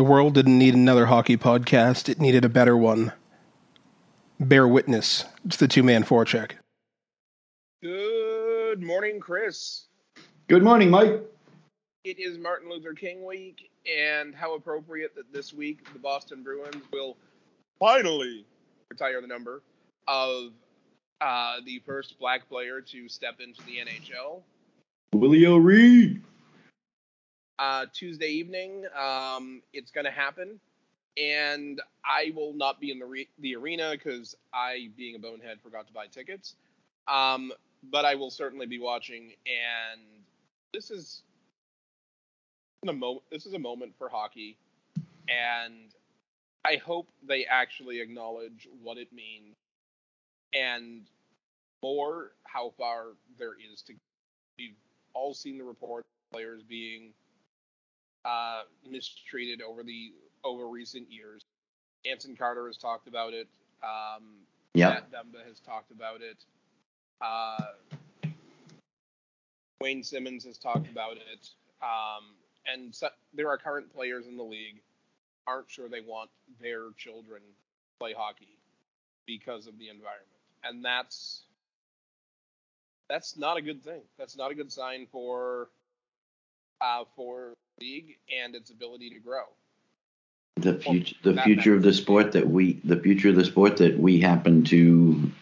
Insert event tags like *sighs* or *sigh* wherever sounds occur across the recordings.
The world didn't need another hockey podcast, it needed a better one. Bear witness to the two man forecheck. Good morning, Chris. Good morning, Mike. It is Martin Luther King week, and how appropriate that this week the Boston Bruins will finally retire the number of uh, the first black player to step into the NHL. Willie O'Ree. Uh, Tuesday evening, um, it's going to happen, and I will not be in the re- the arena because I, being a bonehead, forgot to buy tickets. Um, but I will certainly be watching, and this is a mo- this is a moment for hockey, and I hope they actually acknowledge what it means, and more how far there is to. We've all seen the report players being uh, mistreated over the over recent years. Anson Carter has talked about it. Um, Yeah. Matt Dumba has talked about it. Uh, Wayne Simmonds has talked about it. Um, and so, there are current players in the league aren't sure they want their children to play hockey because of the environment, and that's that's not a good thing. That's not a good sign for uh, for league and its ability to grow. The future, the future of the sport that we, the future of the sport that we happen to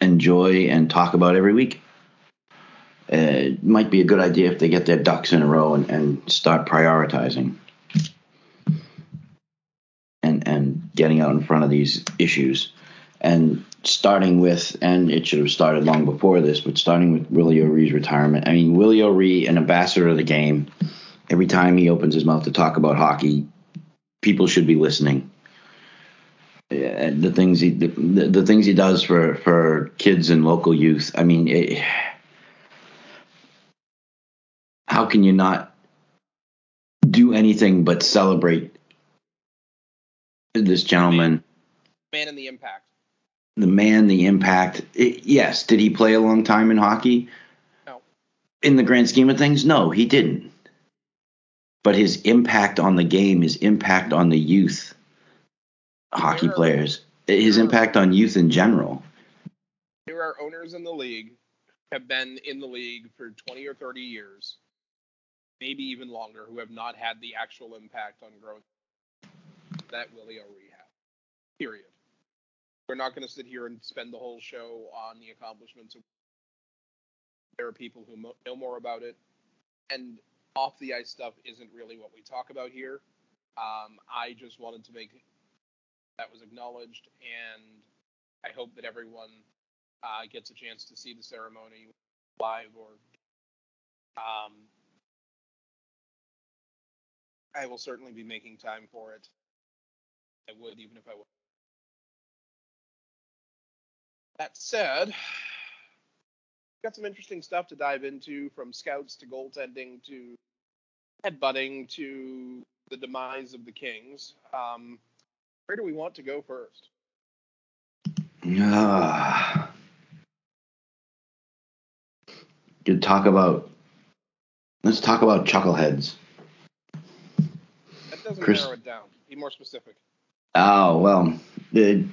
enjoy and talk about every week. Uh, it might be a good idea if they get their ducks in a row and, and start prioritizing and and getting out in front of these issues and starting with and it should have started long before this but starting with Willie O'Ree's retirement I mean Willie O'Ree an ambassador of the game every time he opens his mouth to talk about hockey people should be listening the things he the, the things he does for for kids and local youth I mean it, how can you not do anything but celebrate this gentleman Man in the impact. the man, the impact. It, yes, did he play a long time in hockey? No. In the grand scheme of things, no, he didn't. But his impact on the game, his impact on the youth hockey are- players, his impact on youth in general. There are owners in the league have been in the league for 20 or 30 years, maybe even longer, who have not had the actual impact on growth that Willie O'Ree had. Period. We're not going to sit here and spend the whole show on the accomplishments. Of, there are people who mo- know more about it, and off the ice stuff isn't really what we talk about here. Um, I just wanted to make that was acknowledged, and I hope that everyone uh, gets a chance to see the ceremony live or um, I will certainly be making time for it. I would even if I would. That said, got some interesting stuff to dive into from scouts to goaltending to headbutting to the demise of the Kings. Um, where do we want to go first? Ah. Good talk about. Let's talk about chuckleheads. That doesn't Chris- narrow it down. Be more specific. Oh well, the,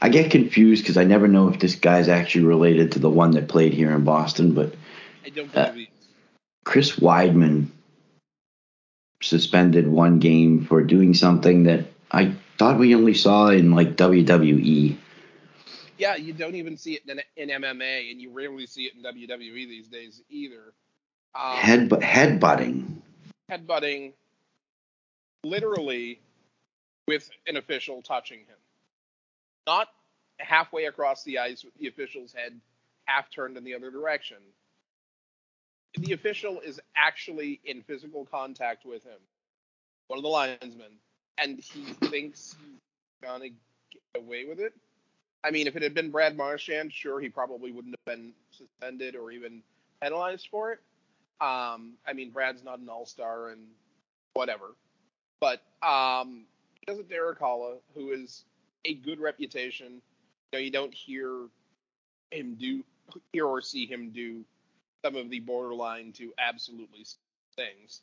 I get confused because I never know if this guy's actually related to the one that played here in Boston. But I don't Uh. Chris Wideman suspended one game for doing something that I thought we only saw in like. WWE. Yeah, you don't even see it in, in MMA, and you rarely see it in WWE these days either. Um, Head headbutting. headbutting, literally with an official touching him, not halfway across the ice with the official's head half turned in the other direction. The official is actually in physical contact with him, one of the linesmen, and he thinks he's gonna get away with it. I mean, if it had been Brad Marchand, sure, he probably wouldn't have been suspended or even penalized for it. Um, I mean, Brad's not an all-star and whatever, but um, he does Erik Haula, who is a good reputation. You know, you don't hear him do, hear or see him do some of the borderline to absolutely things,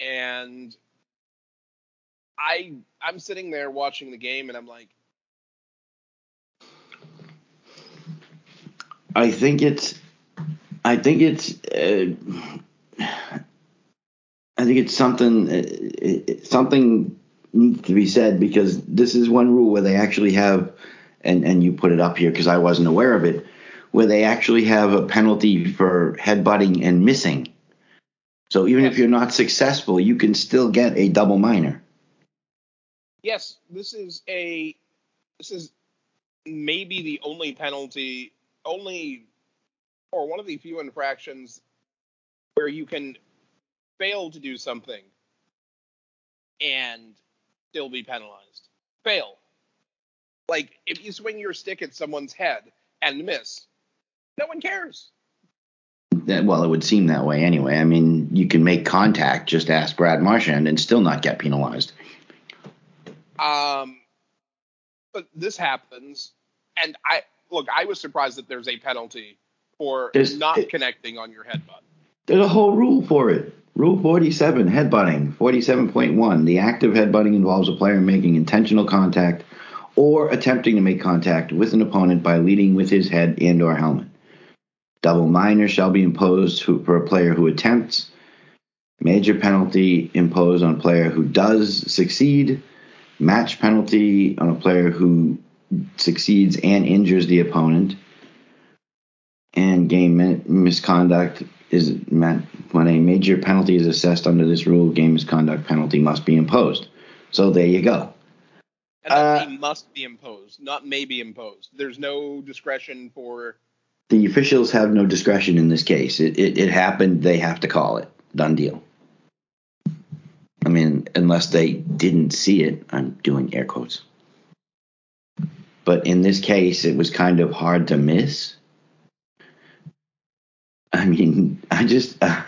and I I'm sitting there watching the game and I'm like, I think it's, I think it's, uh, I think it's something, uh, something needs to be said because this is one rule where they actually have, and and you put it up here because I wasn't aware of it, where they actually have a penalty for headbutting and missing. So even if you're not successful, you can still get a double minor. yes, this is a this is maybe the only penalty, only or one of the few infractions where you can fail to do something and still be penalized. Fail. Like if you swing your stick at someone's head and miss, no one cares. That, well, it would seem that way anyway. I mean, you can make contact. Just ask Brad Marchand and still not get penalized. Um, but this happens, and I look. I was surprised that there's a penalty for There's- not it- connecting on your headbutt. There's a whole rule for it. Rule 47, headbutting. 47.1, the act of headbutting involves a player making intentional contact or attempting to make contact with an opponent by leading with his head and or helmet. Double minor shall be imposed for a player who attempts. Major penalty imposed on a player who does succeed. Match penalty on a player who succeeds and injures the opponent and game misconduct is meant when a major penalty is assessed under this rule, game misconduct penalty must be imposed. So there you go. And Uh, must be imposed, not may be imposed. There's no discretion for. The officials have no discretion in this case. It, it, it happened. They have to call it. Done deal. I mean, unless they didn't see it, I'm doing air quotes. But in this case, it was kind of hard to miss. I mean, I just. Uh,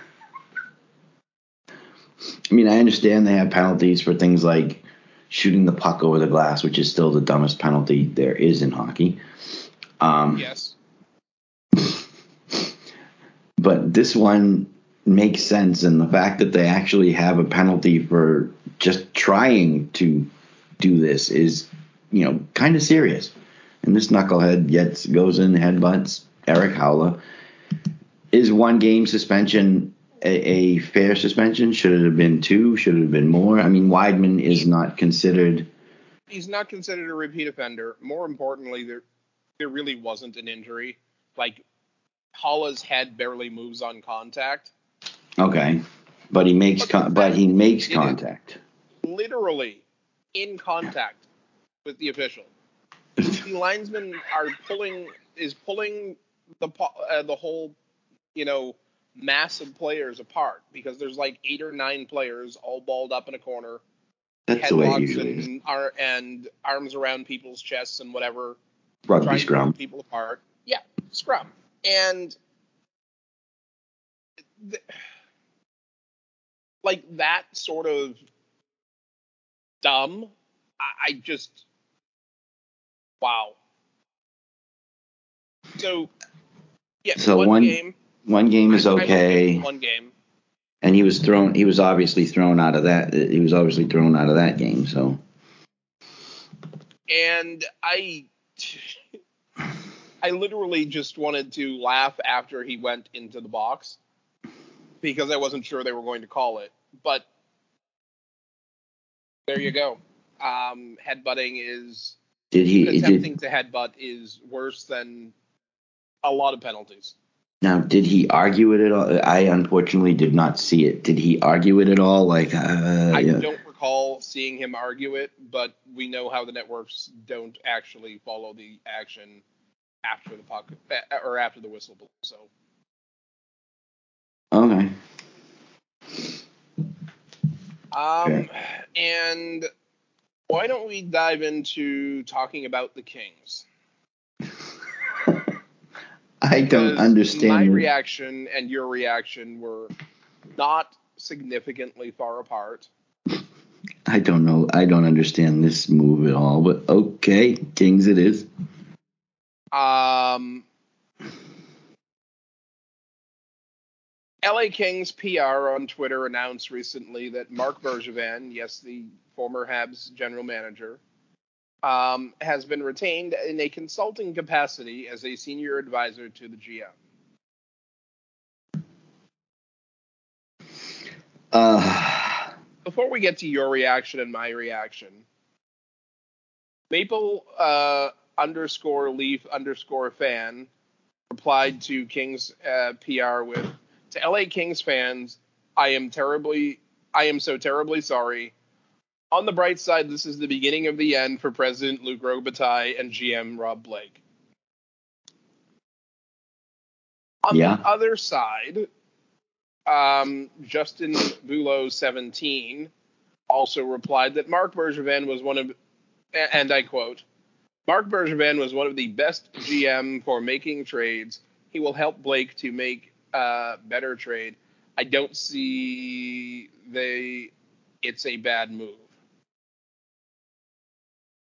I mean, I understand they have penalties for things like shooting the puck over the glass, which is still the dumbest penalty there is in hockey. Um, Yes. *laughs* but this one makes sense and the fact that they actually have a penalty for just trying to do this is you know kind of serious and this knucklehead gets goes in headbutts erik haula is one game suspension a, a fair suspension should it have been two should it have been more i mean wideman is not considered He's not considered a repeat offender. More importantly, there there really wasn't an injury. Like Haula's head barely moves on contact. okay but he makes But con- but he makes contact Literally in contact with the official. *laughs* the linesman are pulling is pulling the uh, the whole you know massive players apart because there's like eight or nine players all balled up in a corner that's the way it headlocks usually and, ar- and arms around people's chests and whatever rugby scrum. people apart. Yeah scrum. And th- like that sort of dumb I, I just wow. So yeah So one, one- game One game is I- I would okay, one game and he was thrown. He was obviously thrown out of that. He was obviously thrown out of that game. So and I I literally just wanted to laugh after he went into the box because I wasn't sure they were going to call it. But there you go. Um, headbutting is did he? Did, attempting to headbutt is worse than a lot of penalties. Now, did he argue it at all? I unfortunately did not see it. Did he argue it at all? Like, uh, I yeah. don't recall seeing him argue it, but we know how the networks don't actually follow the action after the puck uh, or after the whistle blows. So okay. Um, Okay. and why don't we dive into talking about the Kings? I don't understand. My reaction and your reaction were not significantly far apart. I don't know. I don't understand this move at all. But okay, Kings it is. Um, LA Kings PR on Twitter announced recently that Marc Bergevin, yes, the former Habs general manager, um, has been retained in a consulting capacity as a senior advisor to the GM. Uh, Before we get to your reaction and my reaction, Maple uh, underscore Leaf underscore fan replied to Kings uh, PR with to LA Kings fans, I am terribly, I am so terribly sorry. On the bright side, this is the beginning of the end for President Luc Robitaille and GM Rob Blake. On Yeah. the other side, um, Justin Bulow 17 also replied that Marc Bergevin was one of, and I quote, Marc Bergevin was one of the best GM for making trades. He will help Blake to make a better trade. I don't see they. It's a bad move.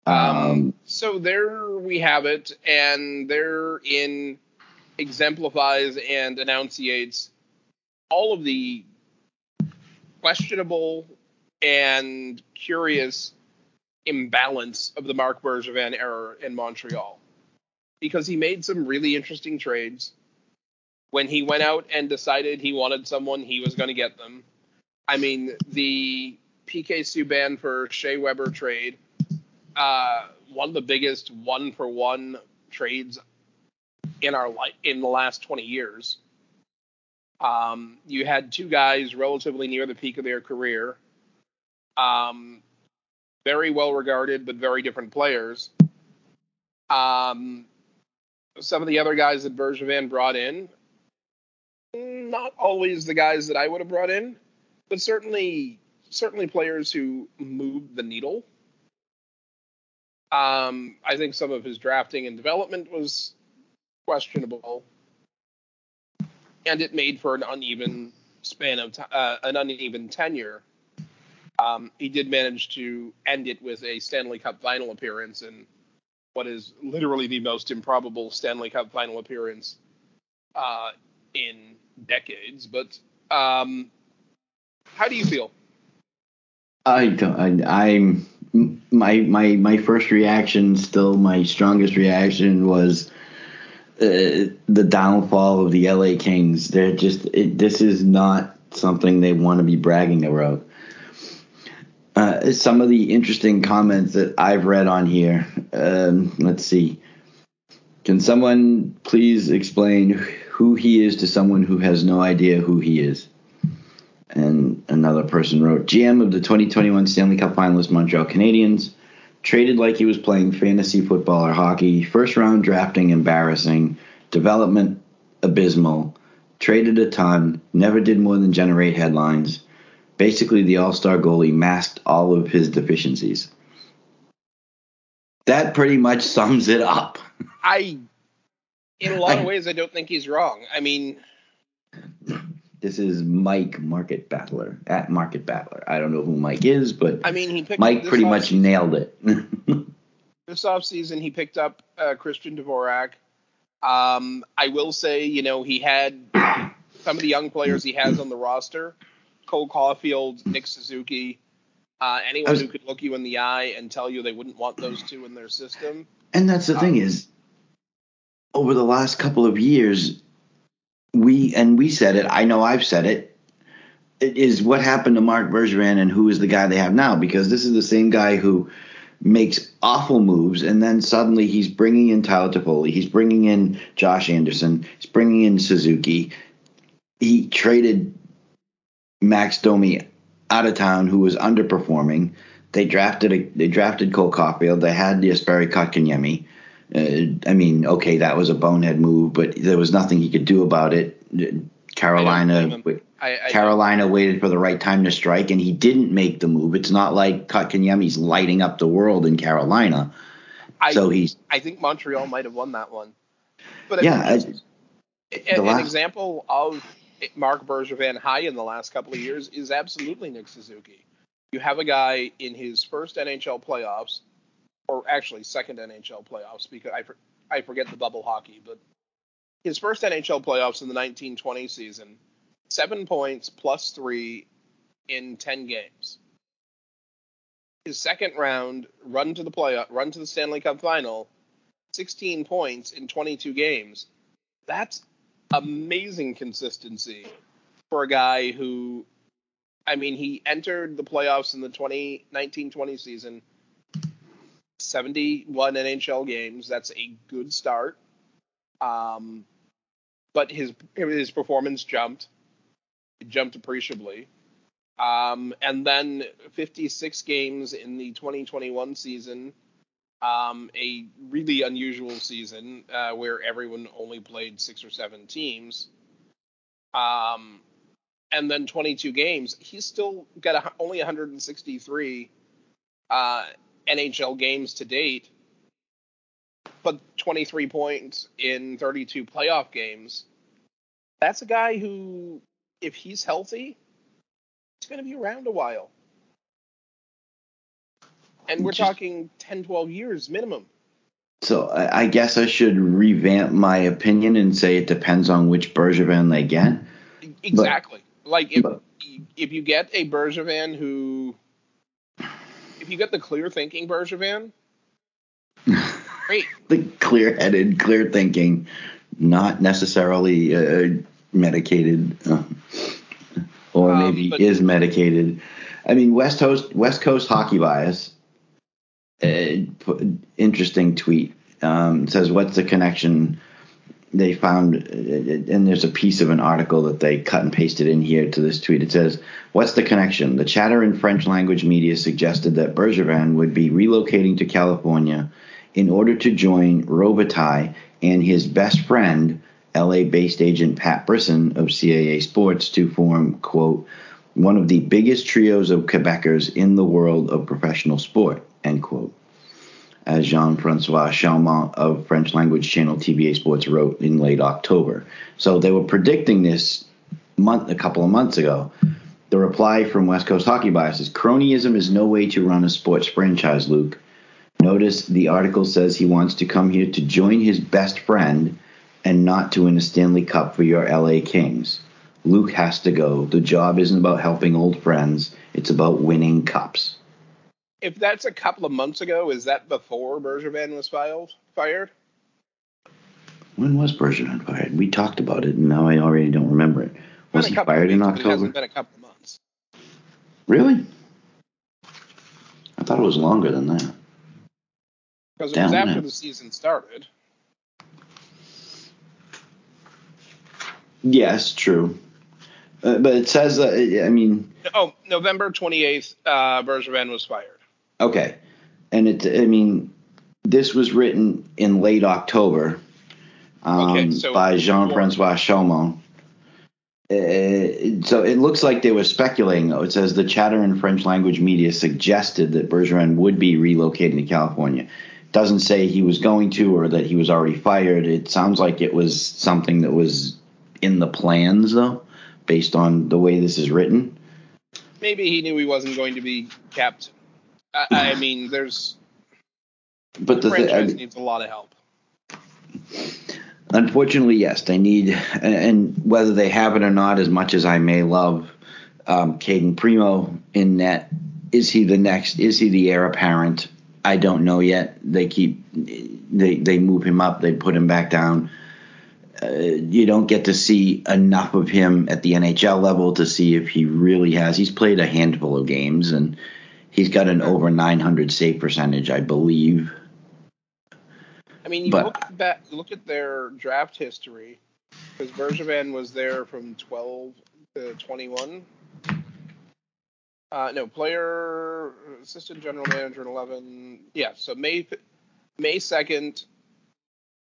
Um, So there we have it, and therein exemplifies and enunciates all of the questionable and curious imbalance of the Marc Bergevin era in Montreal. Because he made some really interesting trades. When he went out and decided he wanted someone, he was going to get them. I mean, the PK Subban for Shea Weber trade, uh, one of the biggest one for one trades in our life in the last 20 years. Um, you had two guys relatively near the peak of their career, um, very well regarded but very different players. Um, some of the other guys that Bergevin brought in, not always the guys that I would have brought in, but certainly certainly players who moved the needle. Um, I think some of his drafting and development was questionable, and it made for an uneven span of t- uh, an uneven tenure. Um, he did manage to end it with a Stanley Cup final appearance in what is literally the most improbable Stanley Cup final appearance uh, in decades. But um, how do you feel? I don't. I, I'm my my my first reaction, still my strongest reaction was uh, the downfall of the LA Kings. They're just it, this is not something they want to be bragging about. Uh, some of the interesting comments that I've read on here. Um, let's see. Can someone please explain who he is to someone who has no idea who he is? And another person wrote, GM of the 2021 Stanley Cup finalist Montreal Canadiens, traded like he was playing fantasy football or hockey, first round drafting embarrassing, development abysmal, traded a ton, never did more than generate headlines. Basically, the all star goalie masked all of his deficiencies. That pretty much sums it up. I, in a lot of *laughs* ways, I don't think he's wrong. I mean, This is Mike Market Battler at Market Battler. I don't know who Mike is, but I mean, he picked Mike pretty much nailed it. *laughs* this offseason he picked up uh, Christian Dvorak. Um, I will say, you know, he had some of the young players he has on the roster: Cole Caufield, Nick Suzuki. Uh, anyone was- who could look you in the eye and tell you they wouldn't want those two in their system. And that's the thing is, over the last couple of years, we and we said it. I know I've said it. It is what happened to Marc Bergevin and who is the guy they have now? Because this is the same guy who makes awful moves, and then suddenly he's bringing in Tyler Toffoli, he's bringing in Josh Anderson, he's bringing in Suzuki. He traded Max Domi out of town, who was underperforming. They drafted a, they drafted Cole Caufield. They had the Jesperi Kotkaniemi. Uh, I mean, okay, that was a bonehead move, but there was nothing he could do about it. Carolina. I, I Carolina waited for the right time to strike, and he didn't make the move. It's not like Kotkaniemi's lighting up the world in Carolina, I, so he's I think Montreal might have won that one. But yeah. mean, a- the an last- example of Marc Bergevin high in the last couple of years is absolutely Nick Suzuki. You have a guy in his first NHL playoffs, or actually second NHL playoffs, because I I forget the bubble hockey, but his first NHL playoffs in the 1920 season, seven points plus three in 10 games. His second round run to the playoff, run to the Stanley Cup final, 16 points in 22 games. That's amazing consistency for a guy who, I mean, he entered the playoffs in the 2019-20 season, 71 NHL games. That's a good start. Um, but his his performance jumped. It jumped appreciably. Um, and then 56 games in the 2021 season, um, a really unusual season uh, where everyone only played six or seven teams. Um, and then 22 games. He's still got a, only 163 uh, NHL games to date, but 23 points in 32 playoff games. That's a guy who, if he's healthy, he's going to be around a while. And we're Just- talking 10, 12 years minimum. So I, I guess I should revamp my opinion and say it depends on which Bergevin they get. Exactly. like if but- if you get a Bergevin who, if you get the clear thinking Bergevin, *laughs* great. the clear-headed, clear-thinking, not necessarily uh, medicated, uh, or Um, maybe but- is medicated. I mean, West Coast West Coast hockey bias. Uh, interesting tweet um, says, "What's the connection?" They found, and there's a piece of an article that they cut and pasted in here to this tweet. It says, "What's the connection?" The chatter in French language media suggested that Bergevin would be relocating to California in order to join Robitaille and his best friend, LA-based agent Pat Brisson of CAA Sports, to form quote one of the biggest trios of Quebecers in the world of professional sport, end quote. As Jean Francois Chaumont of French language channel TVA Sports wrote in late October. So they were predicting this month, a couple of months ago. The reply from West Coast Hockey Bias is cronyism is no way to run a sports franchise, Luke. Notice the article says he wants to come here to join his best friend and not to win a Stanley Cup for your LA Kings. Luke has to go. The job isn't about helping old friends, it's about winning cups. If that's a couple of months ago, is that before Bergevin was filed, fired? When was Bergeron fired? We talked about it, and now I already don't remember it. Was he fired in weeks, It October? hasn't been a couple of months. Really? I thought it was longer than that. Because it was after the season started. Yes, true. Uh, but it says, uh, I mean, Oh, November 28th, uh, Bergevin was fired. Okay. And it, I mean, this was written in late October um, Okay, so by Jean Francois Chaumont. Uh, so it looks like they were speculating, though. It says the chatter in French language media suggested that Bergeron would be relocating to California. Doesn't say he was going to or that he was already fired. It sounds like it was something that was in the plans, though, based on the way this is written. Maybe he knew he wasn't going to be kept. I, I mean, there's But the the franchise needs a lot of help. Unfortunately, yes, they need, and- and whether they have it or not, as much as I may love um, Cayden Primeau in net, is he the next? Is he the heir apparent? I don't know yet. They keep they they move him up, they put him back down. Uh, you don't get to see enough of him at the NHL level to see if he really has. He's played a handful of games and he's got an over 900 save percentage, I believe. I mean, you But- look back, look at their draft history, because Bergevin was there from 12 to 21. Uh, no, player, assistant general manager in 11. Yeah, so May May 2nd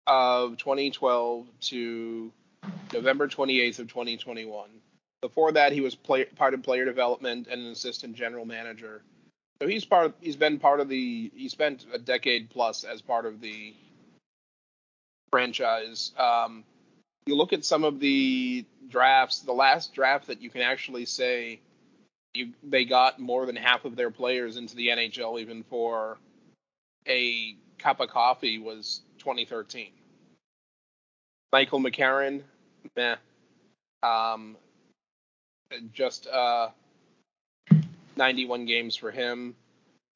of 2012 to November 28th of 2021. Before that, he was play, part of player development and an assistant general manager. So he's part. He's been part of the. He spent a decade plus as part of the franchise. Um, you look at some of the drafts. The last draft that you can actually say you they got more than half of their players into the NHL, even for a cup of coffee, was 2013. Michael McCarron, meh. Um, just uh, 91 games for him.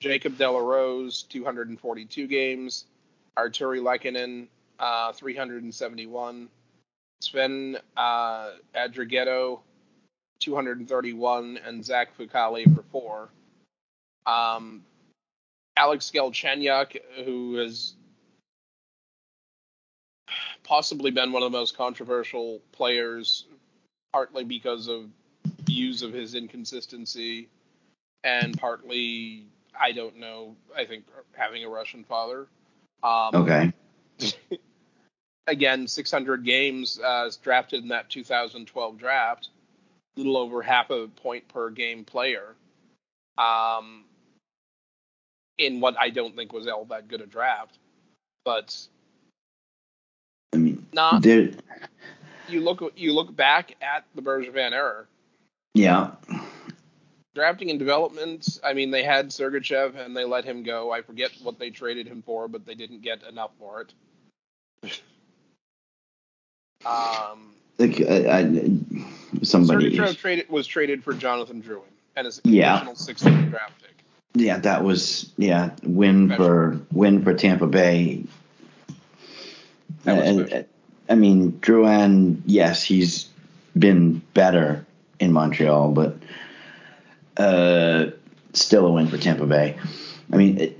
Jacob de la Rose, 242 games. Artturi Lehkonen, uh, 371. Sven uh, Andrighetto, 231, and Zach Fucale for four. Um, Alex Galchenyuk, who has possibly been one of the most controversial players, partly because of views of his inconsistency, and partly, I don't know, I think having a Russian father. Um, Okay. *laughs* again, 600 games uh, drafted in that 2012 draft, a little over half a point per game player. Um, in what I don't think was all that good a draft, but I mean, not. there. You look you look back at the Bergevin error. Yeah. Drafting and development. I mean, they had Sergachev and they let him go. I forget what they traded him for, but they didn't get enough for it. *laughs* um, Like, I, I, somebody. Sergachev traded was traded for Jonathan Drouin and his Yeah. additional 16th draft pick. Yeah, that was yeah win for win for Tampa Bay. That was And- special. I mean, Drouin, yes, he's been better in Montreal, but uh, still a win for Tampa Bay. I mean, it,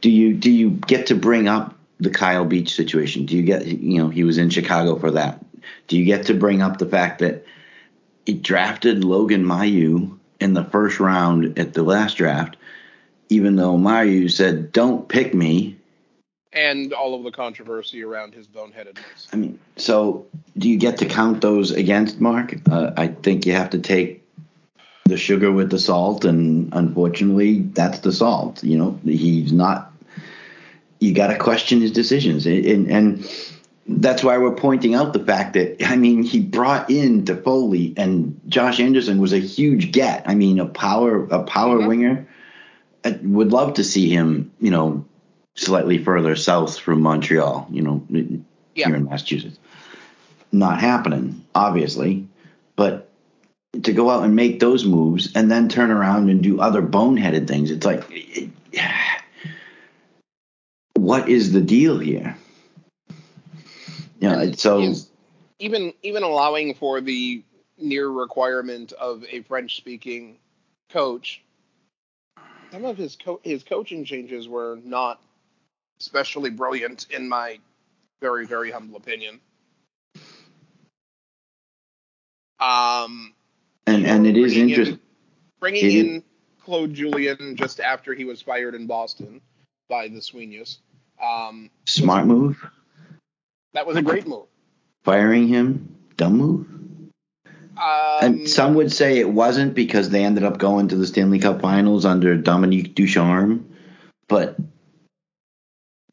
do you do you get to bring up the Kyle Beach situation? Do you get you know he was in Chicago for that? Do you get to bring up the fact that he drafted Logan Mailloux in the first round at the last draft, even though Mailloux said, "Don't pick me." and all of the controversy around his boneheadedness. I mean, so do you get to count those against Marc? Uh, I think you have to take the sugar with the salt, and unfortunately, that's the salt. You know, he's not. You got to question his decisions, and, and that's why we're pointing out the fact that I mean, he brought in Toffoli, and Josh Anderson was a huge get. I mean, a power a power Mhm. winger. I would love to see him, you know, slightly further south from Montreal. You know, Yeah. here in Massachusetts. Not happening, obviously, but to go out and make those moves and then turn around and do other boneheaded things, it's like, *sighs* what is the deal here? It's so even even allowing for the near requirement of a French speaking coach, some of his co- his coaching changes were not especially brilliant in my very very humble opinion. Um, and and it is in- interesting. bringing It is- in Claude Julien just after he was fired in Boston by the Sweeneys. Um, Smart move. that was a great move. Firing him, dumb move. Um, And some would say it wasn't because they ended up going to the Stanley Cup Finals under Dominique Ducharme. But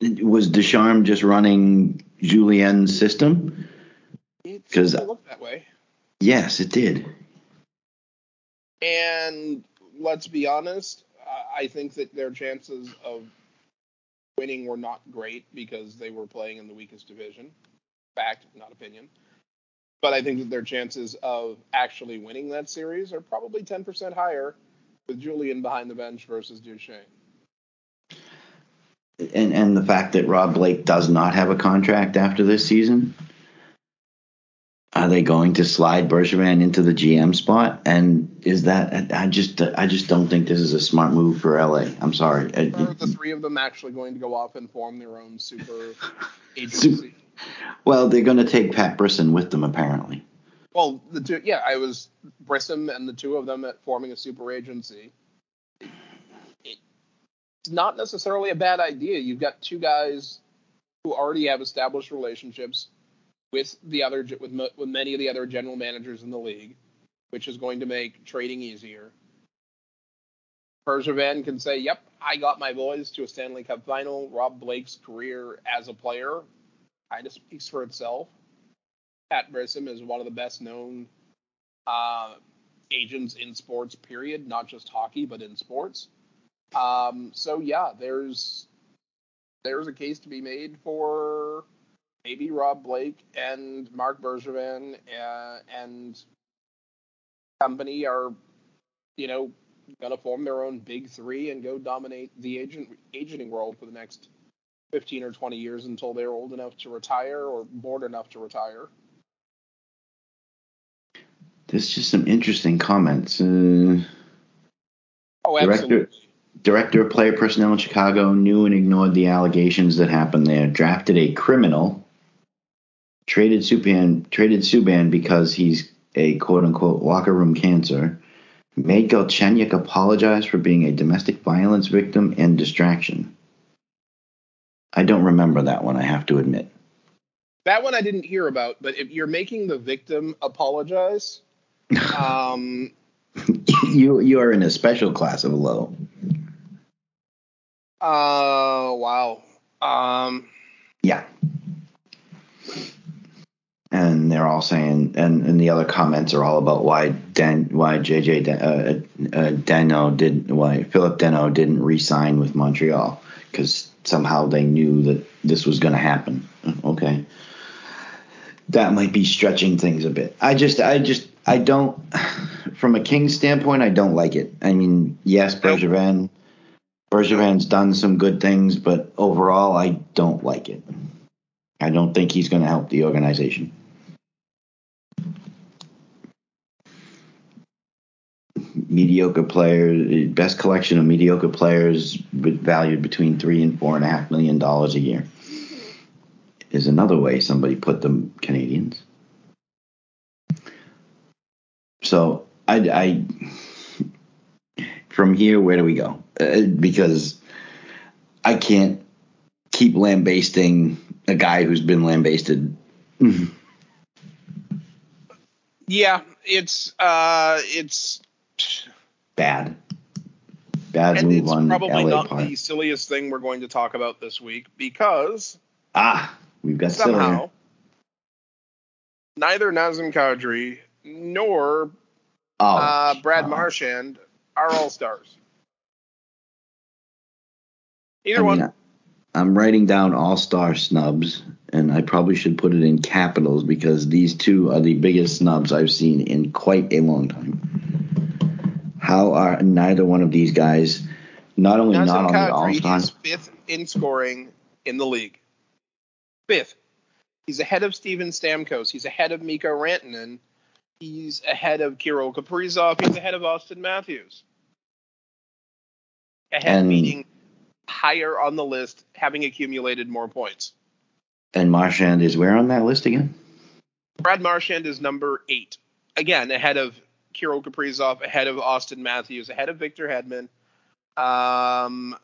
was Ducharme just running Julien's system? Because seemed look that way. Yes, it did. And let's be honest, I think that their chances of winning were not great because they were playing in the weakest division. Fact, not opinion. But I think that their chances of actually winning that series are probably 10% higher with Julien behind the bench versus Duchesne. And and the fact that Rob Blake does not have a contract after this season. Are they going to slide Bergevin into the GM spot? And is that I just I just don't think this is a smart move for LA. I'm sorry. Are the three of them actually going to go off and form their own super *laughs* agency? well, they're going to take Pat Brisson with them apparently. Well, the two, yeah, I was Brisson and the two of them at forming a super agency. It's not necessarily a bad idea. You've got two guys who already have established relationships with the other with with many of the other general managers in the league, which is going to make trading easier. Bergevin can say, "Yep, I got my boys to a Stanley Cup final." Rob Blake's career as a player kind of speaks for itself. Pat Brisson is one of the best known uh, agents in sports, period, not just hockey, but in sports. Um, so yeah, there's there's a case to be made for maybe Rob Blake and Marc Bergevin uh, and company are, you know, going to form their own big three and go dominate the agent agenting world for the next 15 or 20 years until they're old enough to retire or bored enough to retire. There's just some interesting comments. Uh, Oh, Director- absolutely. Director of player personnel in Chicago knew and ignored the allegations that happened there. Drafted a criminal. Traded Subban, traded Subban because he's a quote unquote locker room cancer. Made Galchenyuk apologize for being a domestic violence victim and distraction. I don't remember that one, I have to admit. That one I didn't hear about, but if you're making the victim apologize, *laughs* um, you you are in a special class of low. uh, wow. Um, Yeah. And they're all saying, and, and the other comments are all about why Dan, why JJ Dan- uh, uh, Danault did, why Philip Danault didn't re-sign with Montreal because somehow they knew that this was going to happen. Okay, that might be stretching things a bit. I just, I just, I don't. *sighs* From a Kings standpoint, I don't like it. I mean, yes, Bergevin, Bergevin's done some good things, but overall, I don't like it. I don't think he's going to help the organization. Mediocre players, best collection of mediocre players valued between three and four and a half million dollars a year is another way somebody put them Canadiens. So I, I from here, where do we go? Uh, because I can't keep lambasting a guy who's been lambasted. *laughs* yeah, it's uh, it's Bad. Bad and move on probably LA not part. the silliest thing we're going to talk about this week because Ah, we've got somehow neither Nazem Kadri nor Oh, uh, Brad oh. Marchand are all stars. Either I one. mean, I'm writing down all star snubs, and I probably should put it in capitals because these two are the biggest snubs I've seen in quite a long time. How are neither one of these guys not only not on the all Kadri star? is fifth in scoring in the league. Fifth. He's ahead of Steven Stamkos. He's ahead of Mikko Rantanen. He's ahead of Kirill Kaprizov. He's ahead of Auston Matthews. Ahead And- meaning higher on the list, having accumulated more points. And Marchand is where on that list again? Brad Marchand is number eight. Again, ahead of Kirill Kaprizov, ahead of Auston Matthews, ahead of Victor Hedman, um,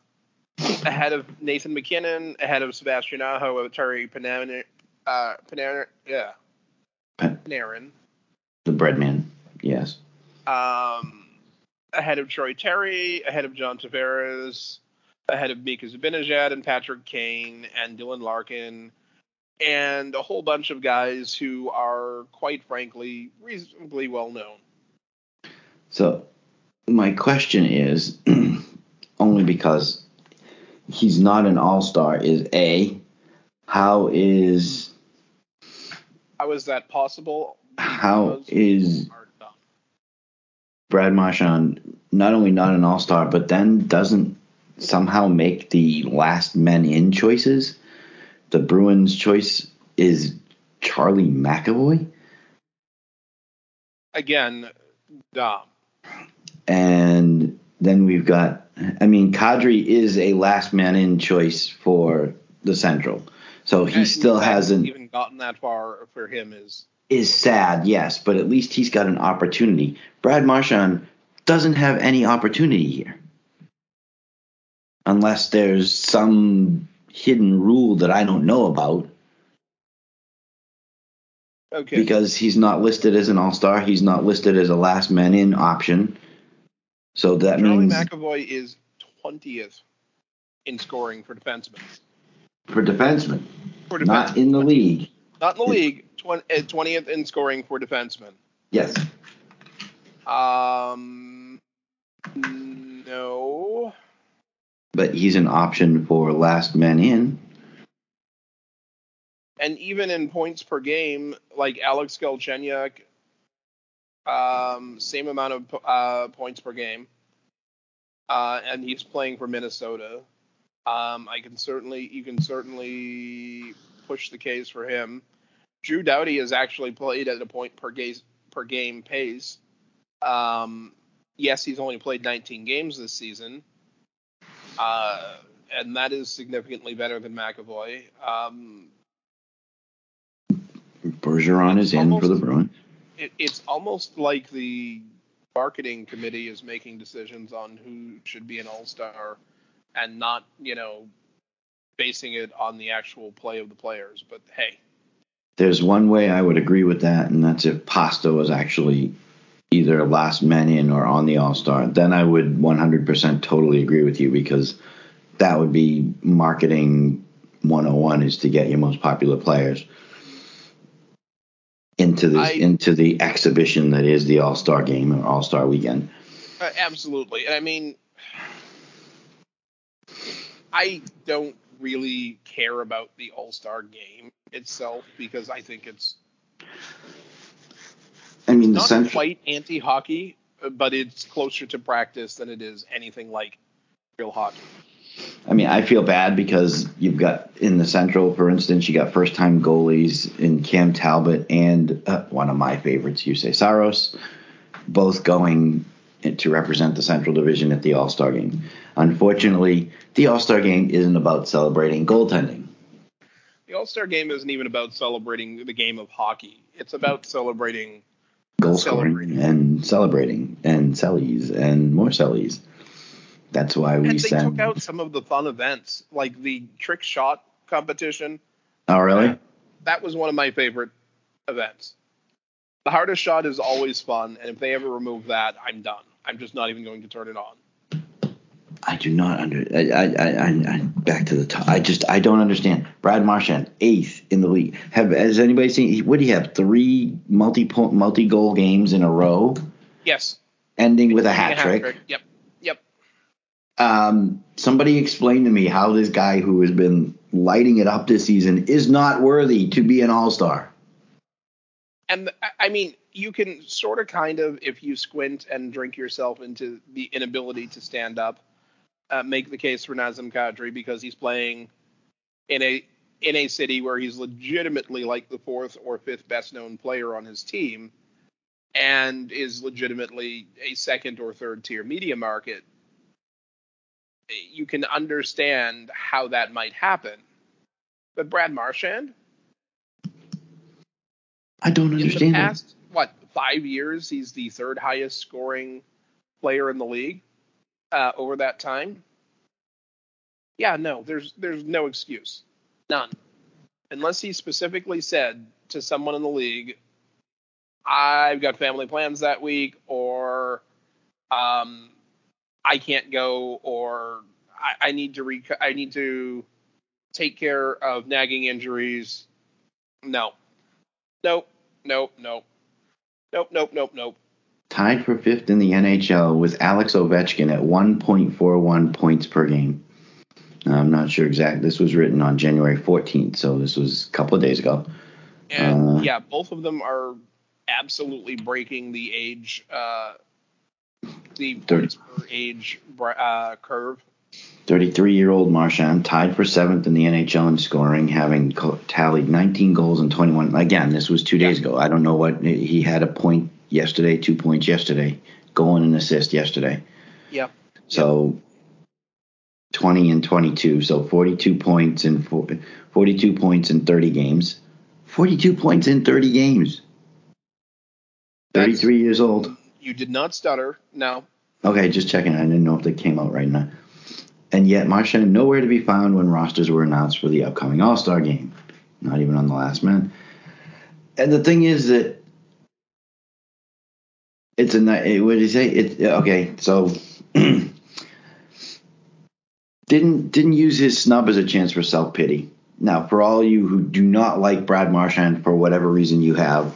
ahead of Nathan MacKinnon, ahead of Sebastian Aho, Terry Panarin, uh, Panarin, yeah, Pa- Panarin, The Breadman. Yes. um, ahead of Troy Terry, ahead of John Tavares, ahead of Mika Zibanejad and Patrick Kane and Dylan Larkin, and a whole bunch of guys who are, quite frankly, reasonably well known. So my question is *clears throat* only because he's not an all star is A, how is How is that possible? how is people are dumb. Brad Marchand not only not an all star, but then doesn't somehow make the last men in choices? The Bruins choice is Charlie McAvoy. Again, dumb. And then we've got, I mean, Kadri is a last man in choice for the Central. So he And still hasn't, even gotten that far for him is is sad, yes, but at least he's got an opportunity. Brad Marchand doesn't have any opportunity here. Unless there's some hidden rule that I don't know about okay. because he's not listed as an all star. He's not listed as a last man in option. So that Charlie means McAvoy is twentieth in scoring for defensemen. for defensemen, For not in the league. not in the league. Twentieth in scoring for defensemen. Yes. Um, no. But he's an option for last man in. And even in points per game, like Alex Galchenyuk um, same amount of uh, points per game, uh, and he's playing for Minnesota. Um, I can certainly, you can certainly push the case for him. Drew Doughty has actually played at a point per game per game pace. Um, yes, he's only played 19 games this season, uh, and that is significantly better than McAvoy. Um, Bergeron is in for the Bruins. It, it's almost like the marketing committee is making decisions on who should be an All Star, and not you know basing it on the actual play of the players. But hey, there's one way I would agree with that, and that's if Pasta was actually either last man in or on the All Star. Then I would 100% totally agree with you because that would be marketing 101 is to get your most popular players into the into the exhibition that is the All Star game or All Star weekend. Uh, absolutely. I mean, I don't really care about the All Star game itself because I think it's. I mean, not central- quite anti hockey, but it's closer to practice than it is anything like real hockey. I mean, I feel bad because you've got in the Central, for instance, you got first time goalies in Cam Talbot and uh, one of my favorites, Juuse Saros, both going to represent the Central Division at the All Star game. Unfortunately, the All Star game isn't about celebrating goaltending. The All Star game isn't even about celebrating the game of hockey, it's about celebrating goal scoring and celebrating and sellies and more sellies. That's why we and they send. took out some of the fun events, like the trick shot competition. Oh, really? That was one of my favorite events. The hardest shot is always fun, and if they ever remove that, I'm done. I'm just not even going to turn it on. I do not under. I, I, I, I back to the top. I just I don't understand. Brad Marchand, eighth in the league. Have has anybody seen? What do you have? Three multi multi goal games in a row. Yes. Ending with a hat, A hat trick. trick. Yep. Um, somebody explain to me how this guy who has been lighting it up this season is not worthy to be an All Star. And I- I mean, you can sort of kind of, if you squint and drink yourself into the inability to stand up, uh, make the case for Nazem Kadri because he's playing in a in a city where he's legitimately like the fourth or fifth best known player on his team, and is legitimately a second or third tier media market. You can understand how that might happen, but Brad Marchand, I don't understand. in the past what five years he's the third highest scoring player in the league uh, over that time? Yeah no there's there's no excuse. None. Unless he specifically said to someone in the league i've got family plans that week or um i can't go or i, I need to rec- i need to take care of nagging injuries no nope nope, nope, nope, nope, nope, nope. Tied for fifth in the NHL with Alex Ovechkin at 1.41 points per game. I'm not sure exact. This was written on January 14th, so this was a couple of days ago. And Uh, yeah, both of them are absolutely breaking the age, uh, the Thirty. points per age uh, curve. 33 year old Marchand tied for seventh in the NHL in scoring, having tallied 19 goals and 21. Again, this was two days ago. I don't know what he had a point yesterday, two points yesterday, goal and an assist yesterday. Yep. So 20 and 22. So 42 points in 42 points in 30 games. 42 points in 30 games. 33 years old. You did not stutter. No. Okay, just checking. I didn't know if they came out right now. And yet, Marchand nowhere to be found when rosters were announced for the upcoming All Star game. Not even on the last man. And the thing is that it's a ni- eh, what did he say? It eh, okay. So *clears throat* didn't didn't use his snub as a chance for self pity. Now, for all you who do not like Brad Marchand for whatever reason you have,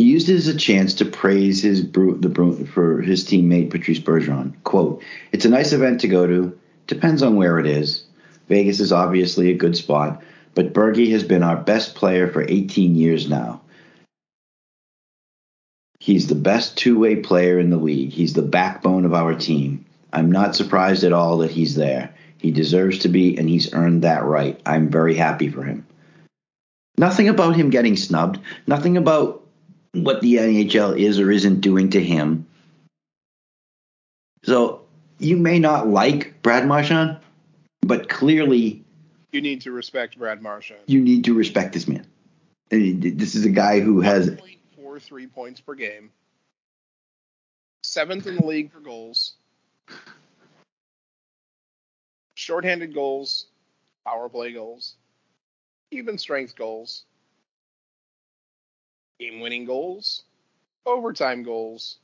he used it as a chance to praise his the for his teammate Patrice Bergeron. "Quote: It's a nice event to go to. Depends on where it is. Vegas is obviously a good spot, but Bergie has been our best player for 18 years now. He's the best two way player in the league. He's the backbone of our team. I'm not surprised at all that he's there. He deserves to be, and he's earned that right. I'm very happy for him. Nothing about him getting snubbed. Nothing about what the NHL is or isn't doing to him. So you may not like Brad Marchand, but clearly You need to respect Brad Marchand. you need to respect this man. I mean, This is a guy who has 1.43 points per game. Seventh in the league for goals. Shorthanded goals, power play goals, even strength goals, game winning goals, overtime goals.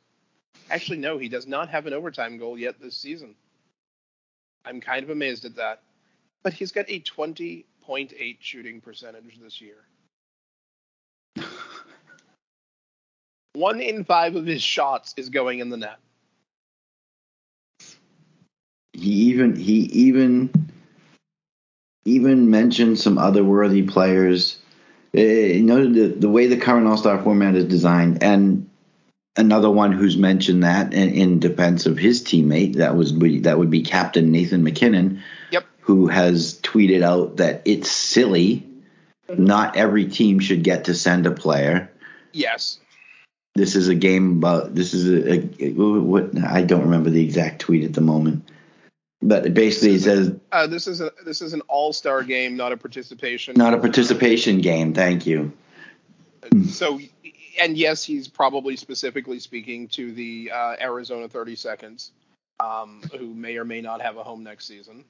Actually, no, he does not have an overtime goal yet this season. I'm kind of amazed at that. But he's got a 20.8 shooting percentage this year. *laughs* One in five of his shots is going in the net. he even he even even mentioned some other worthy players. Uh, you know the the way the current All Star format is designed, and another one who's mentioned that in, in defense of his teammate that was that would be Captain Nathan MacKinnon. Yep. Who has tweeted out that it's silly. Not every team should get to send a player. Yes. This is a game about. This is a, a what I don't remember the exact tweet at the moment, but it basically says Uh, this is a this is an all star game, not a participation. Not a participation game. Thank you. So, and yes, he's probably specifically speaking to the uh, Arizona 30 Seconds, um, who may or may not have a home next season.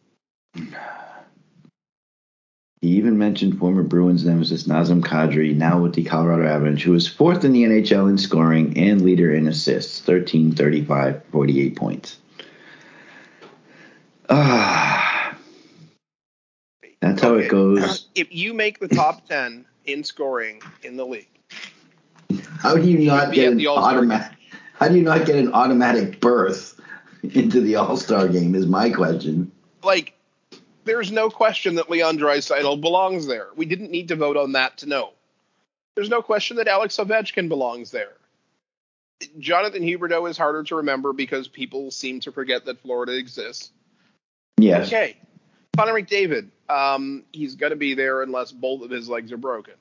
He even mentioned former Bruins nemesis Nazem Kadri, now with the Colorado Avalanche, who is fourth in the NHL in scoring and leader in assists 13, 35, 48 points. Ah. That's how Okay. it goes. If you make the top *laughs* 10 in scoring in the league, How do you not get an automatic? How do you not get an automatic berth into the All Star game? Is my question. like, there's no question that Leon Draisaitl belongs there. We didn't need to vote on that to know. There's no question that Alex Ovechkin belongs there. Jonathan Huberdeau is harder to remember because people seem to forget that Florida exists. Yes. Okay. Connor McDavid, um, he's going to be there unless both of his legs are broken.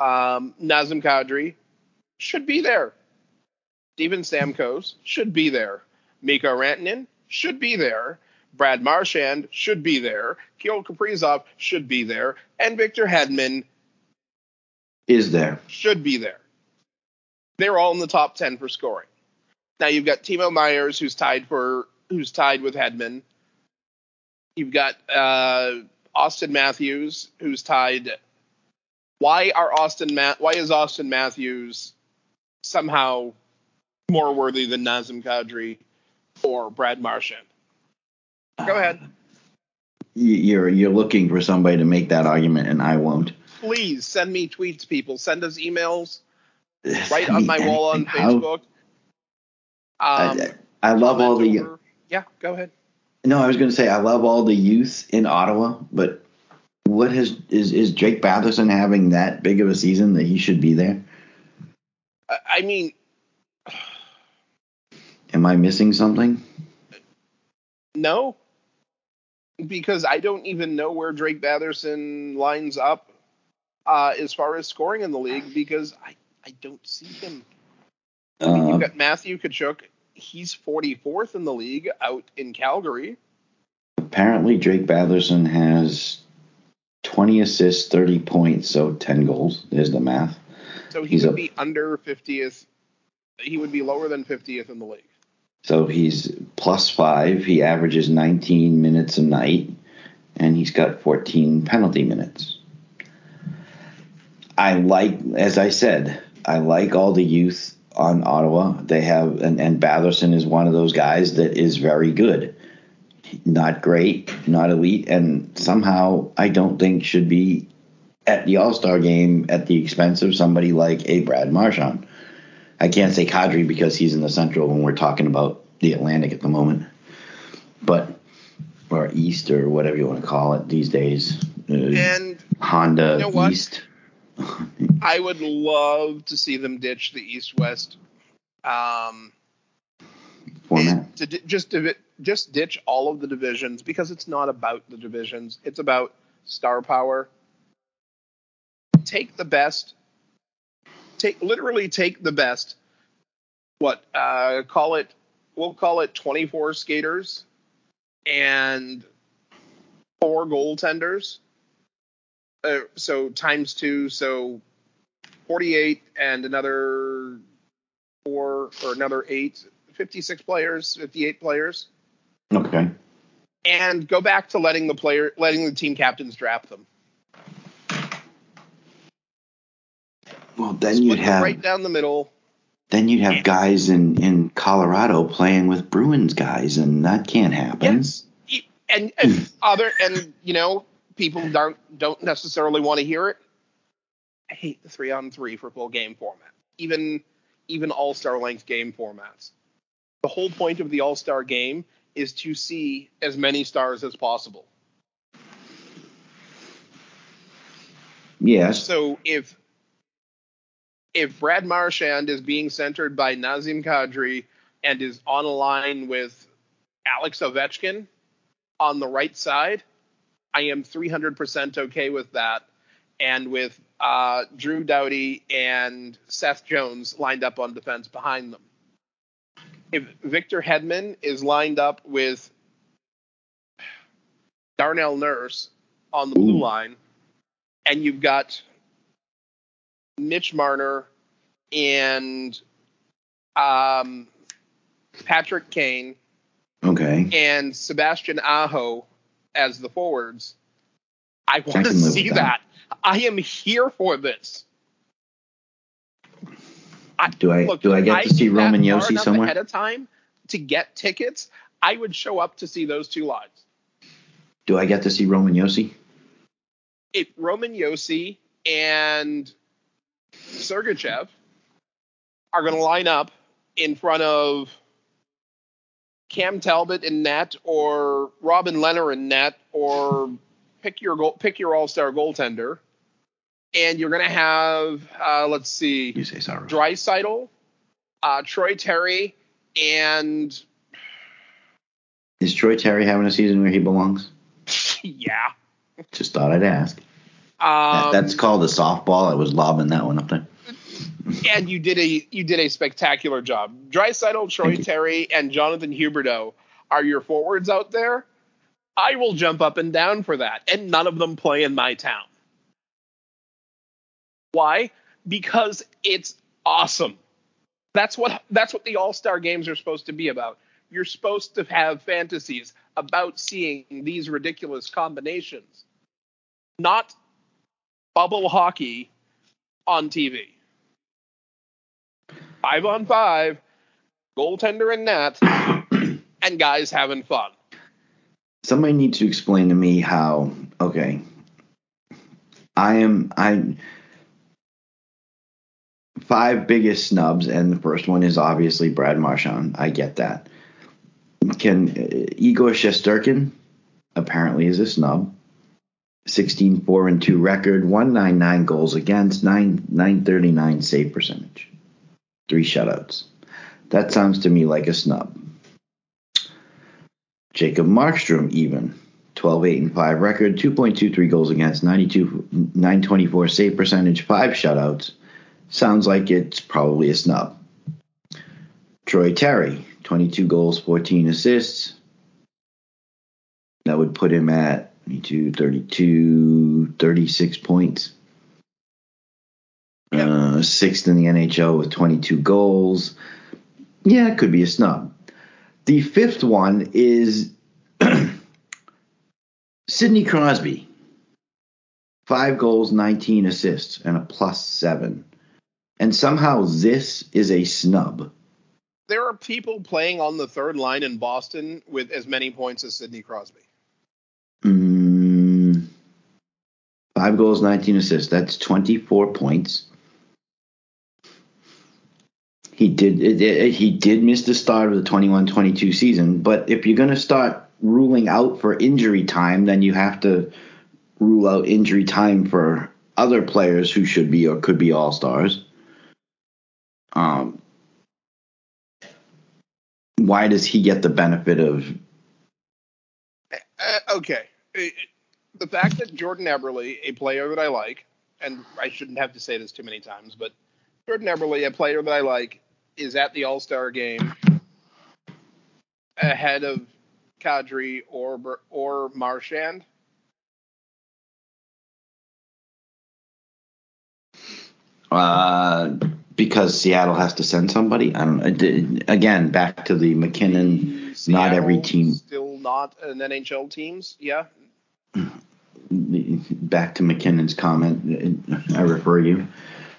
Um, Nazem Kadri should be there. Steven Stamkos should be there. Mikko Rantanen should be there. Brad Marchand should be there. Kirill Kaprizov should be there. And Victor Hedman Is there? should be there. They're all in the top ten for scoring. Now you've got Timo Meier, who's tied for who's tied with Hedman. You've got uh, Auston Matthews, who's tied. Why are Auston Ma- Why is Auston Matthews somehow more worthy than Nazem Kadri or Brad Marchand? Go ahead. You- You're you're looking for somebody to make that argument, and I won't. Please send me tweets, people. Send us emails right on my wall on Facebook. Um, I, I love all the. over- Yeah, go ahead. No, I was going to say I love all the youth in Ottawa, but what has is is Drake Batherson having that big of a season that he should be there? I- I mean, Am I missing something? no, because I don't even know where Drake Batherson lines up uh, as far as scoring in the league because I, I don't see him. I mean, Uh, you've got Matthew Tkachuk. He's 44th in the league out in Calgary. apparently, Drake Batherson has 20 assists, 30 points, so 10 goals. There's the math. So he He's would a- be under 50th. He would be lower than 50th in the league. So he's plus five. He averages 19 minutes a night, and he's got 14 penalty minutes. I like, as I said, I like all the youth on Ottawa. They have, and, and Batherson is one of those guys that is very good. Not great, not elite, and somehow I don't think should be at the All Star game at the expense of somebody like a Brad Marchand. I can't say Kadri because he's in the Central when we're talking about the Atlantic at the moment, but or East or whatever you want to call it these days. Uh, And Honda you know? East. *laughs* I would love to see them ditch the East West um, Format. to just just ditch all of the divisions because it's not about the divisions. It's about star power. Take the best. Take literally take the best. What uh, call it? We'll call it twenty four skaters and four goaltenders. Uh, so times two, so forty eight and another four or another eight 56 players, 58 players, Okay. and go back to letting the player, letting the team captains draft them. Well, then Split you'd have right down the middle. then you'd have guys in in Colorado playing with Bruins guys, and that can't happen. Yes, and, and *laughs* other and you know people don't don't necessarily want to hear it. I hate the three on three for full game format, even even all star length game formats. The whole point of the all star game is to see as many stars as possible. Yes. So if if Brad Marchand is being centered by Nazem Kadri and is on a line with Alex Ovechkin on the right side, I am 300% okay with that. And with uh, Drew Doughty and Seth Jones lined up on defense behind them. If Victor Hedman is lined up with Darnell Nurse on the blue line, and you've got Mitch Marner and um, Patrick Kane Okay. and Sebastian Aho as the forwards. I want to live with see that. that. I am here for this. I, Do I look, do I get I to see Roman Josi somewhere? ahead of time to get tickets. I would show up to see those two lines. Do I get to see Roman Josi? If Roman Josi and Sergachev are going to line up in front of Cam Talbot in net or Robin Leonard in net or pick your goal, pick your all-star goaltender, and you're going to have uh, let's see, Juuse Saros. Uh, Troy Terry, and Is Troy Terry having a season where he belongs? *laughs* yeah, Just thought I'd ask. That- um, That's called a softball. I was lobbing that one up there. And you did a you did a spectacular job. Draisaitl, Troy Terry, and Jonathan Huberdeau are your forwards out there. I will jump up and down for that, and none of them play in my town. Why? Because it's awesome. That's what that's what the All Star games are supposed to be about. You're supposed to have fantasies about seeing these ridiculous combinations, not bubble hockey on TV. Five on five, goaltender and net, *coughs* and guys having fun. Somebody needs to explain to me how. Okay. I am. I. Five biggest snubs, and the first one is obviously Brad Marchand. I get that. Can uh, Igor Shesterkin apparently is a snub. 16 4 and 2 record, 199 goals against, 9 939 save percentage. Three shutouts. That sounds to me like a snub. Jacob Markstrom even 12 8 and 5 record, 2.23 goals against, 92 924 save percentage, 5 shutouts. Sounds like it's probably a snub. Troy Terry, 22 goals, 14 assists. That would put him at 22, 32, 36 points. Uh, sixth in the NHL with 22 goals. Yeah, it could be a snub. The fifth one is *clears throat* Sidney Crosby. Five goals, 19 assists, and a plus seven. And somehow this is a snub. There are people playing on the third line in Boston with as many points as Sidney Crosby. Mm, five goals, 19 assists. That's 24 points. He did it, it- he did miss the start of the 21-22 season, but if you're going to start ruling out for injury time, then you have to rule out injury time for other players who should be or could be all-stars. Um why does he get the benefit of? Uh, okay. Uh, The fact that Jordan Eberle, a player that I like, and I shouldn't have to say this too many times, but Jordan Eberle, a player that I like, is at the All Star game ahead of Kadri or or Marchand. Uh, because Seattle has to send somebody. I don't know. It did- Again, back to the MacKinnon. Not every team. Still not an NHL teams. Yeah. Back to MacKinnon's comment. I refer you.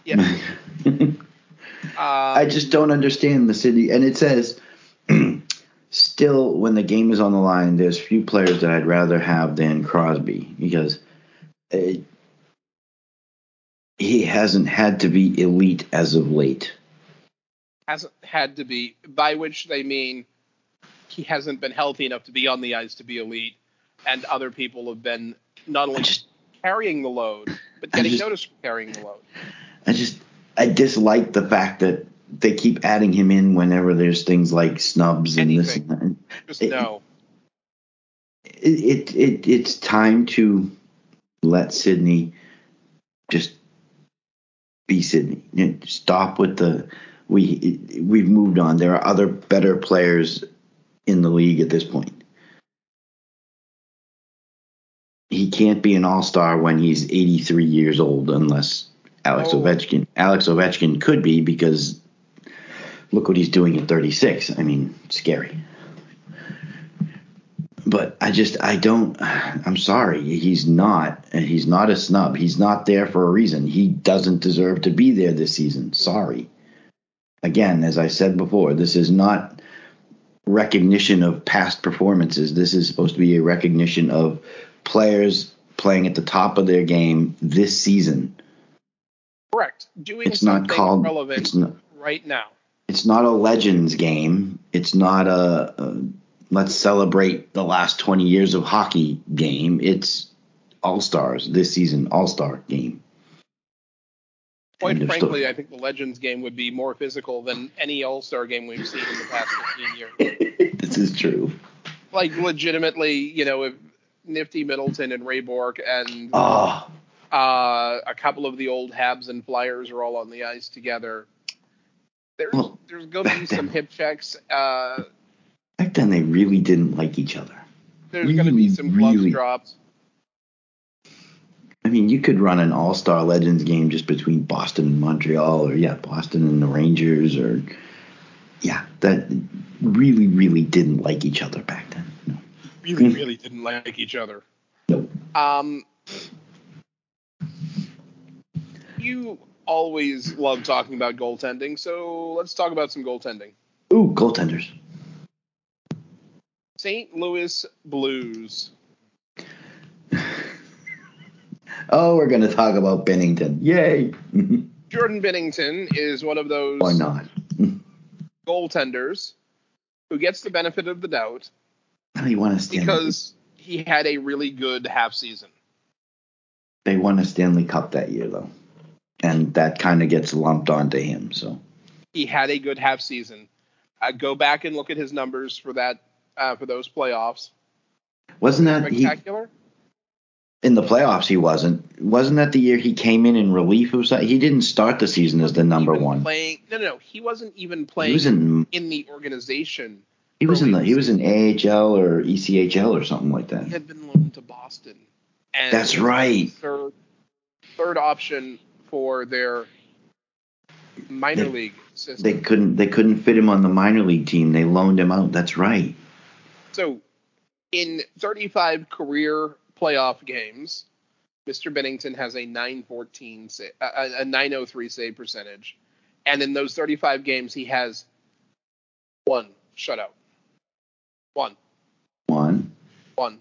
Yeah. *laughs* I Um, just don't understand the city. And it says, *clears throat* still, when the game is on the line, there's few players that I'd rather have than Crosby because uh, he hasn't had to be elite as of late. hasn't had to be, by which they mean he hasn't been healthy enough to be on the ice to be elite, and other people have been not only just, carrying the load, but getting just- noticed for carrying the load. I just, I dislike the fact that they keep adding him in whenever there's things like snubs and this and that. Just It- no. it, it, it it's time to let Sidney just be Sidney. You know, Stop with the we we've moved on. There are other better players in the league at this point. He can't be an all-star when he's 83 years old unless Alex Oh. Ovechkin. Alex Ovechkin could be because look what he's doing at 36. I mean, scary. But I just I don't I'm sorry. He's not and he's not a snub. He's not there for a reason. He doesn't deserve to be there this season. Sorry. Again as I said before this is not recognition of past performances. This is supposed to be a recognition of players playing at the top of their game this season Correct. Doing it's not called relevant it's not right now. it's not a legends game. It's not a, a let's celebrate the last 20 years of hockey game. It's All Stars this season, All Star game. Quite End frankly. I think the Legends game would be more physical than any All Star game we've seen in the past 15 years. *laughs* this is true. Like, legitimately, you know, if Nifty Middleton and Ray Bourque and Oh, uh, a couple of the old Habs and Flyers are all on the ice together. There's Well, there's going to be some then- hip checks. Uh, back then they really didn't like each other. there's going to be Really, some gloves really- drops. I mean, you could run an All Star Legends game just between Boston and Montreal, or yeah, Boston and the Rangers, or yeah, that really, really didn't like each other back then. No. Really, really didn't like each other. Nope. Um, you always love talking about goaltending, so let's talk about some goaltending. Ooh, goaltenders. St. Louis Blues. *laughs* Oh, we're going to talk about Binnington. Yay! *laughs* Jordan Binnington is one of those Why not? *laughs* goaltenders who gets the benefit of the doubt How do you want to stand? because he had a really good half season. they won a Stanley Cup that year, though, and that kind of gets lumped onto him. So He had a good half season. Uh, go back and look at his numbers for that uh, for those playoffs. wasn't that he Spectacular. in the playoffs? He wasn't. Wasn't that the year he came in in relief? Or something? He didn't start the season as the number one. Playing no, no, no. He wasn't even playing. He was in. in the organization. He was in the. He was in AHL or ECHL or something like that. He had been loaned to Boston. And That's right. Third, third option for their minor They- league system. They couldn't. They couldn't fit him on the minor league team. They loaned him out. That's right. So, in 35 career playoff games, Mr. Binnington has a 914 sa- a, a 903 save percentage, and in those 35 games, he has one shutout. One, One. one.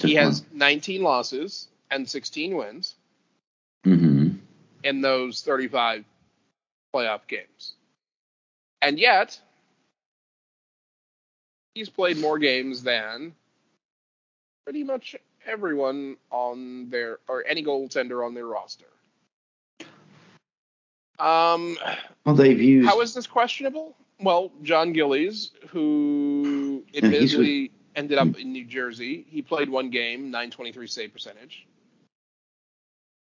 Just he has 19 losses and 16 wins. In those 35 playoff games, and yet he's played more games than pretty much everyone on their or any goaltender on their roster. Um, Well, they've used. how is this questionable? Well, Jon Gillies, who Yeah, he's admittedly ended up in New Jersey, he played one game, 923 save percentage.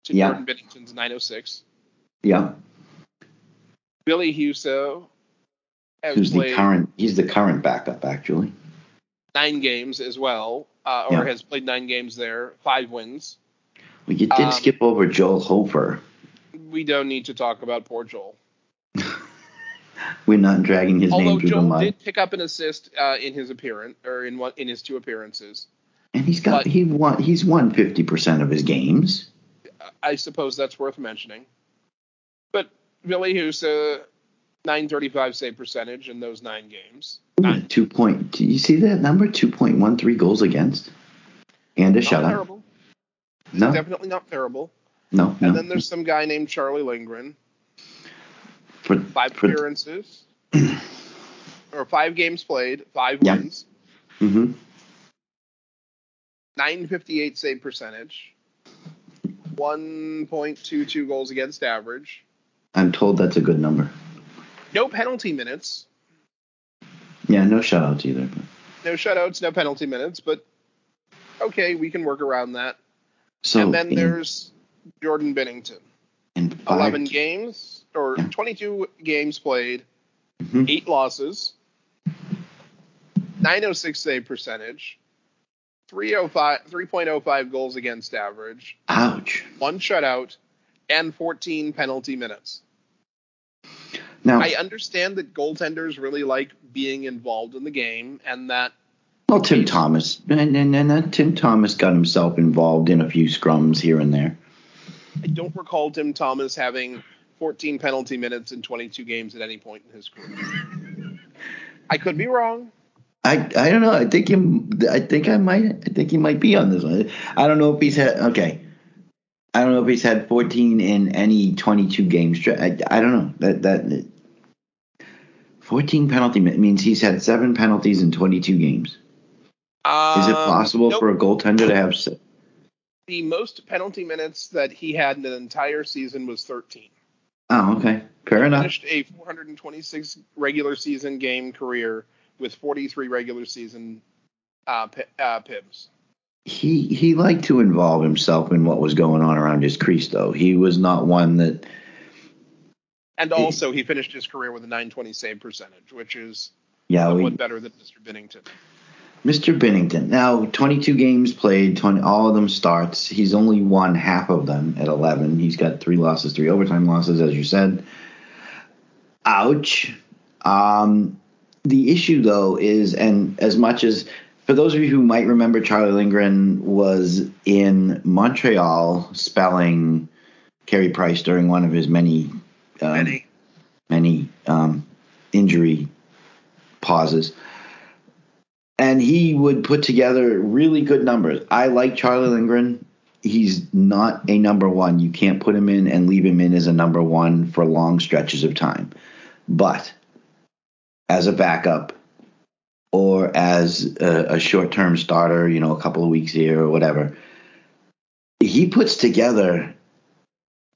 To Yeah. Jordan Binnington's 906. Yeah. Ville Husso has Who's the current? He's the current backup, actually. nine games as well, uh, or Yeah. has played nine games there, five wins. Well, you did Um, skip over Joel Hofer. We don't need to talk about poor Joel. *laughs* We're not dragging his Although name through the Joel mud. did pick up an assist uh, in his appearance or in one in his two appearances. and he's got but- he won he's won fifty percent of his games. I suppose that's worth mentioning. But Ville Husso, 935 save percentage in those nine games. Not, Two point. Do you see that number? Two point one three goals against, and a not shutout. terrible. No, Definitely not terrible. no, no. And then there's some guy named Charlie Lindgren, for, five for, appearances, *clears throat* or five games played, five Yeah. wins, hmm 958 save percentage, 1.22 goals against average, I'm told that's a good number. no penalty minutes, Yeah, no shutouts either. No shutouts, no penalty minutes, but okay, we can work around that. So and then in, there's Jordan Binnington. in five, 11 games or Yeah. 22 games played, Mhm. eight losses, 906 save percentage, 305 3.05 goals against average, Ouch. one shutout, and 14 penalty minutes. Now, I understand that goaltenders really like being involved in the game and that well, Tim Thomas, and, and, and uh, Tim Thomas got himself involved in a few scrums here and there. I don't recall Tim Thomas having 14 penalty minutes in 22 games at any point in his career. I could be wrong. I, I don't know. I think him. I think I might. I think he might be on this one. I don't know if he's had. Okay. I don't know if he's had 14 in any 22 games. I, I don't know that that 14 penalty means he's had seven penalties in 22 games. Is it Um, possible nope. for a goaltender to have? se- the most penalty minutes that he had in an entire season was 13. Oh, okay. Fair enough. Finished a 426 regular season game career with 43 regular season uh, uh, PIMs. He he liked to involve himself in what was going on around his crease, though. He was not one that. And also, he finished his career with a 920 save percentage, which is Yeah, we, better than Mr. Binnington. Mr. Binnington. Now, 22 games played, 20, all of them starts. He's only won half of them at 11. He's got three losses, three overtime losses, as you said. Ouch. Um, the issue, though, is, and as much as, for those of you who might remember, Charlie Lindgren was in Montreal spelling Carey Price during one of his many, um, Many. many um, injury pauses and he would put together really good numbers. I like Charlie Lindgren. He's not a number one. You can't put him in and leave him in as a number one for long stretches of time. But as a backup or as a, a short term starter, you know, a couple of weeks here or whatever, he puts together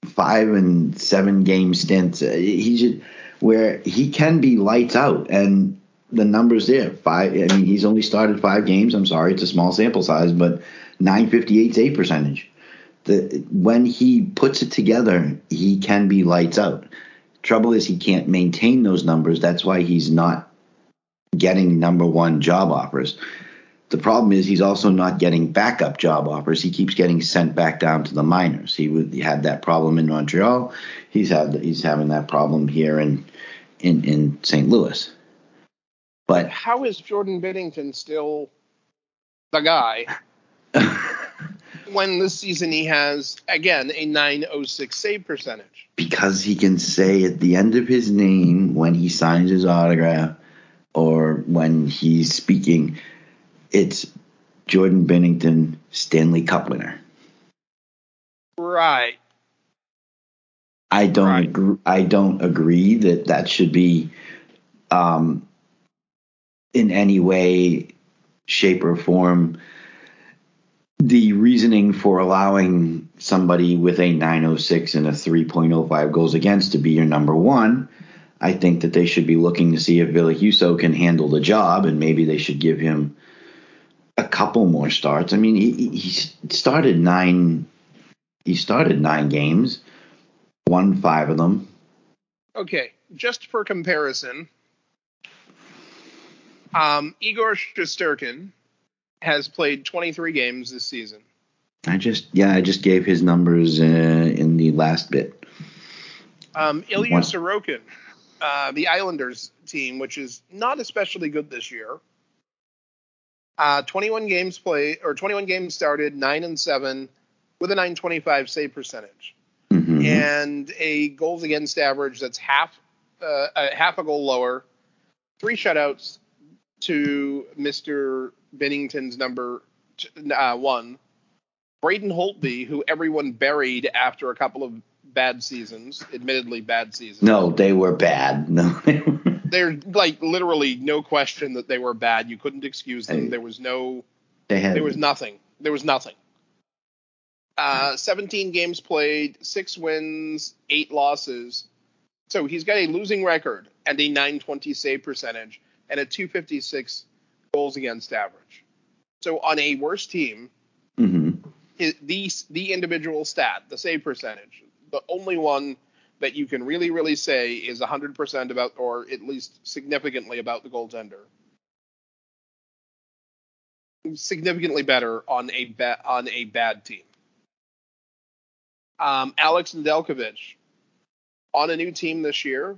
five and seven game stints. Uh, He should, where he can be lights out and the numbers there. Five. I mean, he's only started five games. I'm sorry, it's a small sample size, but 958 save percentage. The when he puts it together, he can be lights out. Trouble is he can't maintain those numbers. That's why he's not getting number one job offers. The problem is he's also not getting backup job offers. He keeps getting sent back down to the minors. He would he had that problem in Montreal. He's had he's having that problem here in in in St. Louis. But How is Jordan Binnington still the guy *laughs* when this season he has, again, a 906 save percentage? because he can say at the end of his name when he signs his autograph or when he's speaking, it's Jordan Binnington, Stanley Cup winner. Right. I don't Right. agree, I don't agree that that should be um, in any way, shape, or form the reasoning for allowing somebody with a 906 and a 3.05 goals against to be your number one. I think that they should be looking to see if Ville Husso can handle the job, and maybe they should give him a couple more starts. I mean, he, he started nine. He started nine games, won five of them. Okay, just for comparison, um, Igor Shesterkin has played 23 games this season. I just yeah, I just gave his numbers uh, in the last bit. Um, Ilya Sorokin, uh, the Islanders team, which is not especially good this year. Uh, 21 games played or 21 games started, nine and seven, with a 925 save percentage, mm-hmm. and a goals against average that's half uh, a half a goal lower, three shutouts to Mr. Binnington's number uh, one, Braden Holtby, who everyone buried after a couple of bad seasons, admittedly bad seasons. No, they were bad. *laughs* No. They're like literally no question that they were bad. You couldn't excuse them. There was no. They had. There was nothing. There was nothing. Uh, 17 games played, six wins, eight losses. So he's got a losing record and a 920 save percentage and a 256 goals against average. So on a worse team, mm-hmm. the the individual stat, the save percentage, the only one that you can really, really say is 100% about, or at least significantly about the goaltender. Significantly better on a ba- on a bad team. Um, Alex Nedeljkovic on a new team this year,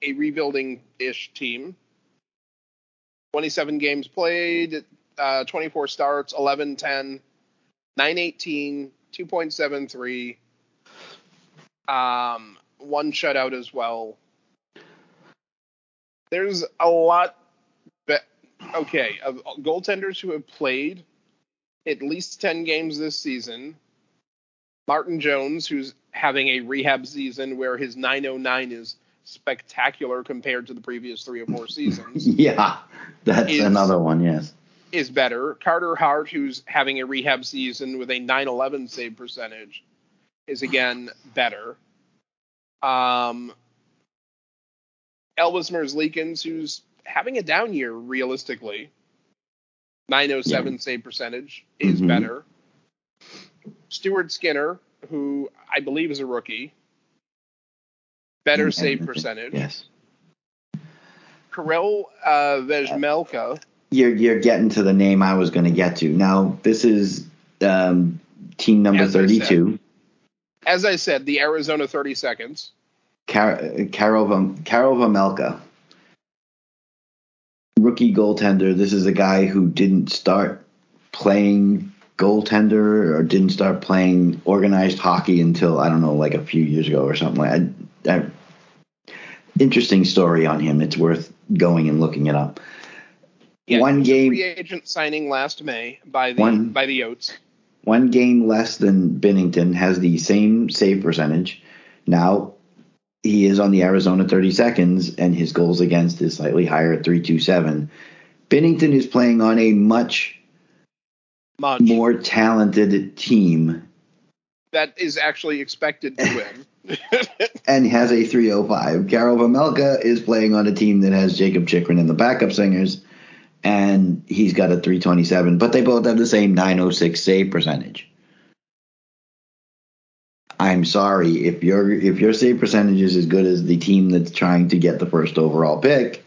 a rebuilding-ish team. 27 games played, uh, 24 starts, 11 10, 918, 2.73 um, one shutout as well. There's a lot. Be- okay, of goaltenders who have played at least 10 games this season. Martin Jones, who's having a rehab season where his 909 is spectacular compared to the previous three or four *laughs* seasons. yeah, that's is, another one, yes. Is better. Carter Hart, who's having a rehab season with a 911 save percentage is again better. Um, Elvis Merzlikins, who's having a down year realistically, 907 yeah. save percentage is mm-hmm. better. Stuart Skinner, who I believe is a rookie, better mm-hmm. save percentage. Yes. Karel uh, Vejmelka. You're you're getting to the name I was going to get to. Now this is um, team number 32 as I said, the Arizona 30 seconds. Car- Karel, Vejmelka, rookie goaltender. This is a guy who didn't start playing goaltender or didn't start playing organized hockey until I don't know, like a few years ago or something like. that. Interesting story on him. It's worth going and looking it up. Yeah, one game free agent signing last May by the one, by the Yotes one game less than Binnington has the same save percentage. Now he is on the Arizona 30 seconds, and his goals against is slightly higher at 327. Binnington is playing on a much, much. more talented team. That is actually expected to win. *laughs* and has a 305. Karel Vejmelka is playing on a team that has Jakob Chychrun and the backup singers and he's got a 327, but they both have the same 906 save percentage. I'm sorry if your if your save percentage is as good as the team that's trying to get the first overall pick,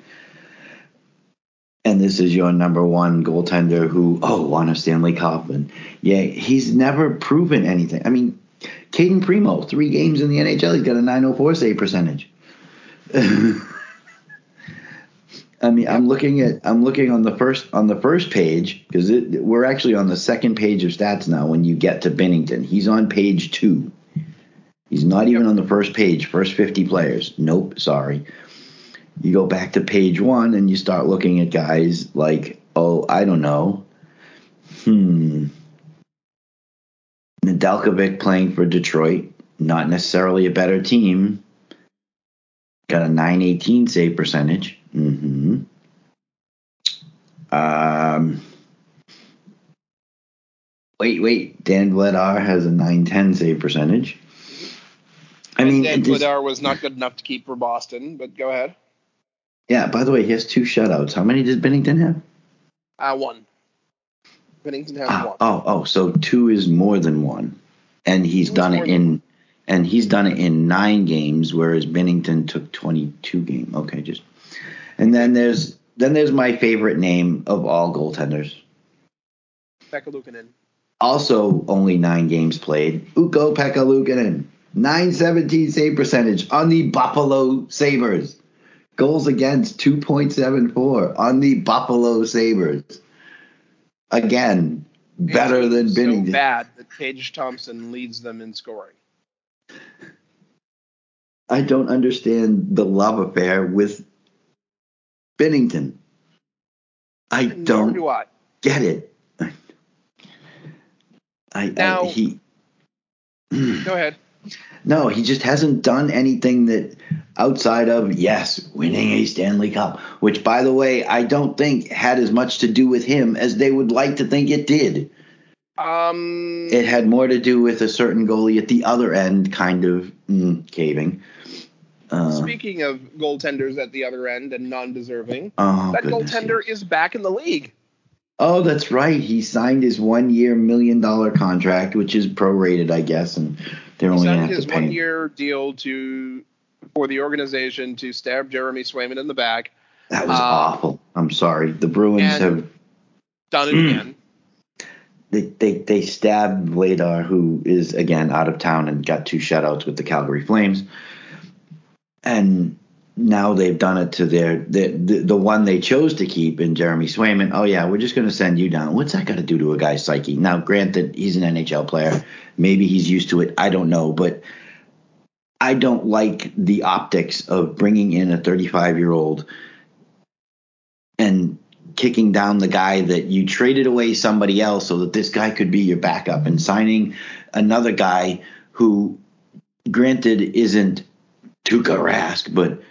and this is your number one goaltender who oh a Stanley and yeah he's never proven anything. I mean, Cayden Primeau, three games in the NHL he's got a 904 save percentage. *laughs* I mean, I'm looking at I'm looking on the first on the first page because we're actually on the second page of stats now. When you get to Binnington, he's on page two. He's not even on the first page. First 50 players. Nope, sorry. You go back to page one and you start looking at guys like, oh, I don't know. Hmm. Nedeljkovic playing for Detroit, not necessarily a better team. Got a 918 save percentage. Mm-hmm. Um, wait, wait. Dan Vladar has a 910 save percentage. I mean, Dan Vladar was not good enough to keep for Boston, but go ahead. yeah. By the way, he has two shutouts. How many did Binnington have? Uh, one. Binnington has Ah, one. oh, oh, so two is more than one, and he's Two done it in, and he's done it in nine games, whereas Binnington took twenty-two game. Okay, just, and then there's then there's my favorite name of all goaltenders. Pekka. Also, only nine games played. Ukko-Pekka Luukkonen, nine seventeen save percentage on the Buffalo Sabres. Goals against two point seven four on the Buffalo Sabres. Again, better It's than so Binnington. bad that Tage Thompson leads them in scoring. I don't understand the love affair with Binnington. I don't do I. get it. I, Now- I he Go ahead. No, he just hasn't done anything that outside of yes, winning a Stanley Cup, which by the way, I don't think had as much to do with him as they would like to think it did. Um, It had more to do with a certain goalie at the other end kind of mm, caving. Uh, speaking of goaltenders at the other end and non-deserving, oh, that goaltender yes. is back in the league. Oh, that's right. He signed his one-year million dollar contract, which is prorated, I guess, and they're only going to have his to pay. one-year deal to for the organization to stab Jeremy Swayman in the back. That was uh, awful. I'm sorry. The Bruins have Done it Mm. again. they, they they stabbed Vladar, who is again out of town and got two shutouts with the Calgary Flames, and now they've done it to their the the, the one they chose to keep in Jeremy Swayman. Oh yeah, we're just going to send you down. What's that got to do to a guy's psyche? Now, granted, he's an NHL player. Maybe he's used to it. I don't know, but I don't like the optics of bringing in a 35 year old and kicking down the guy that you traded away somebody else so that this guy could be your backup and signing another guy who, granted, isn't Tuukka Rask, but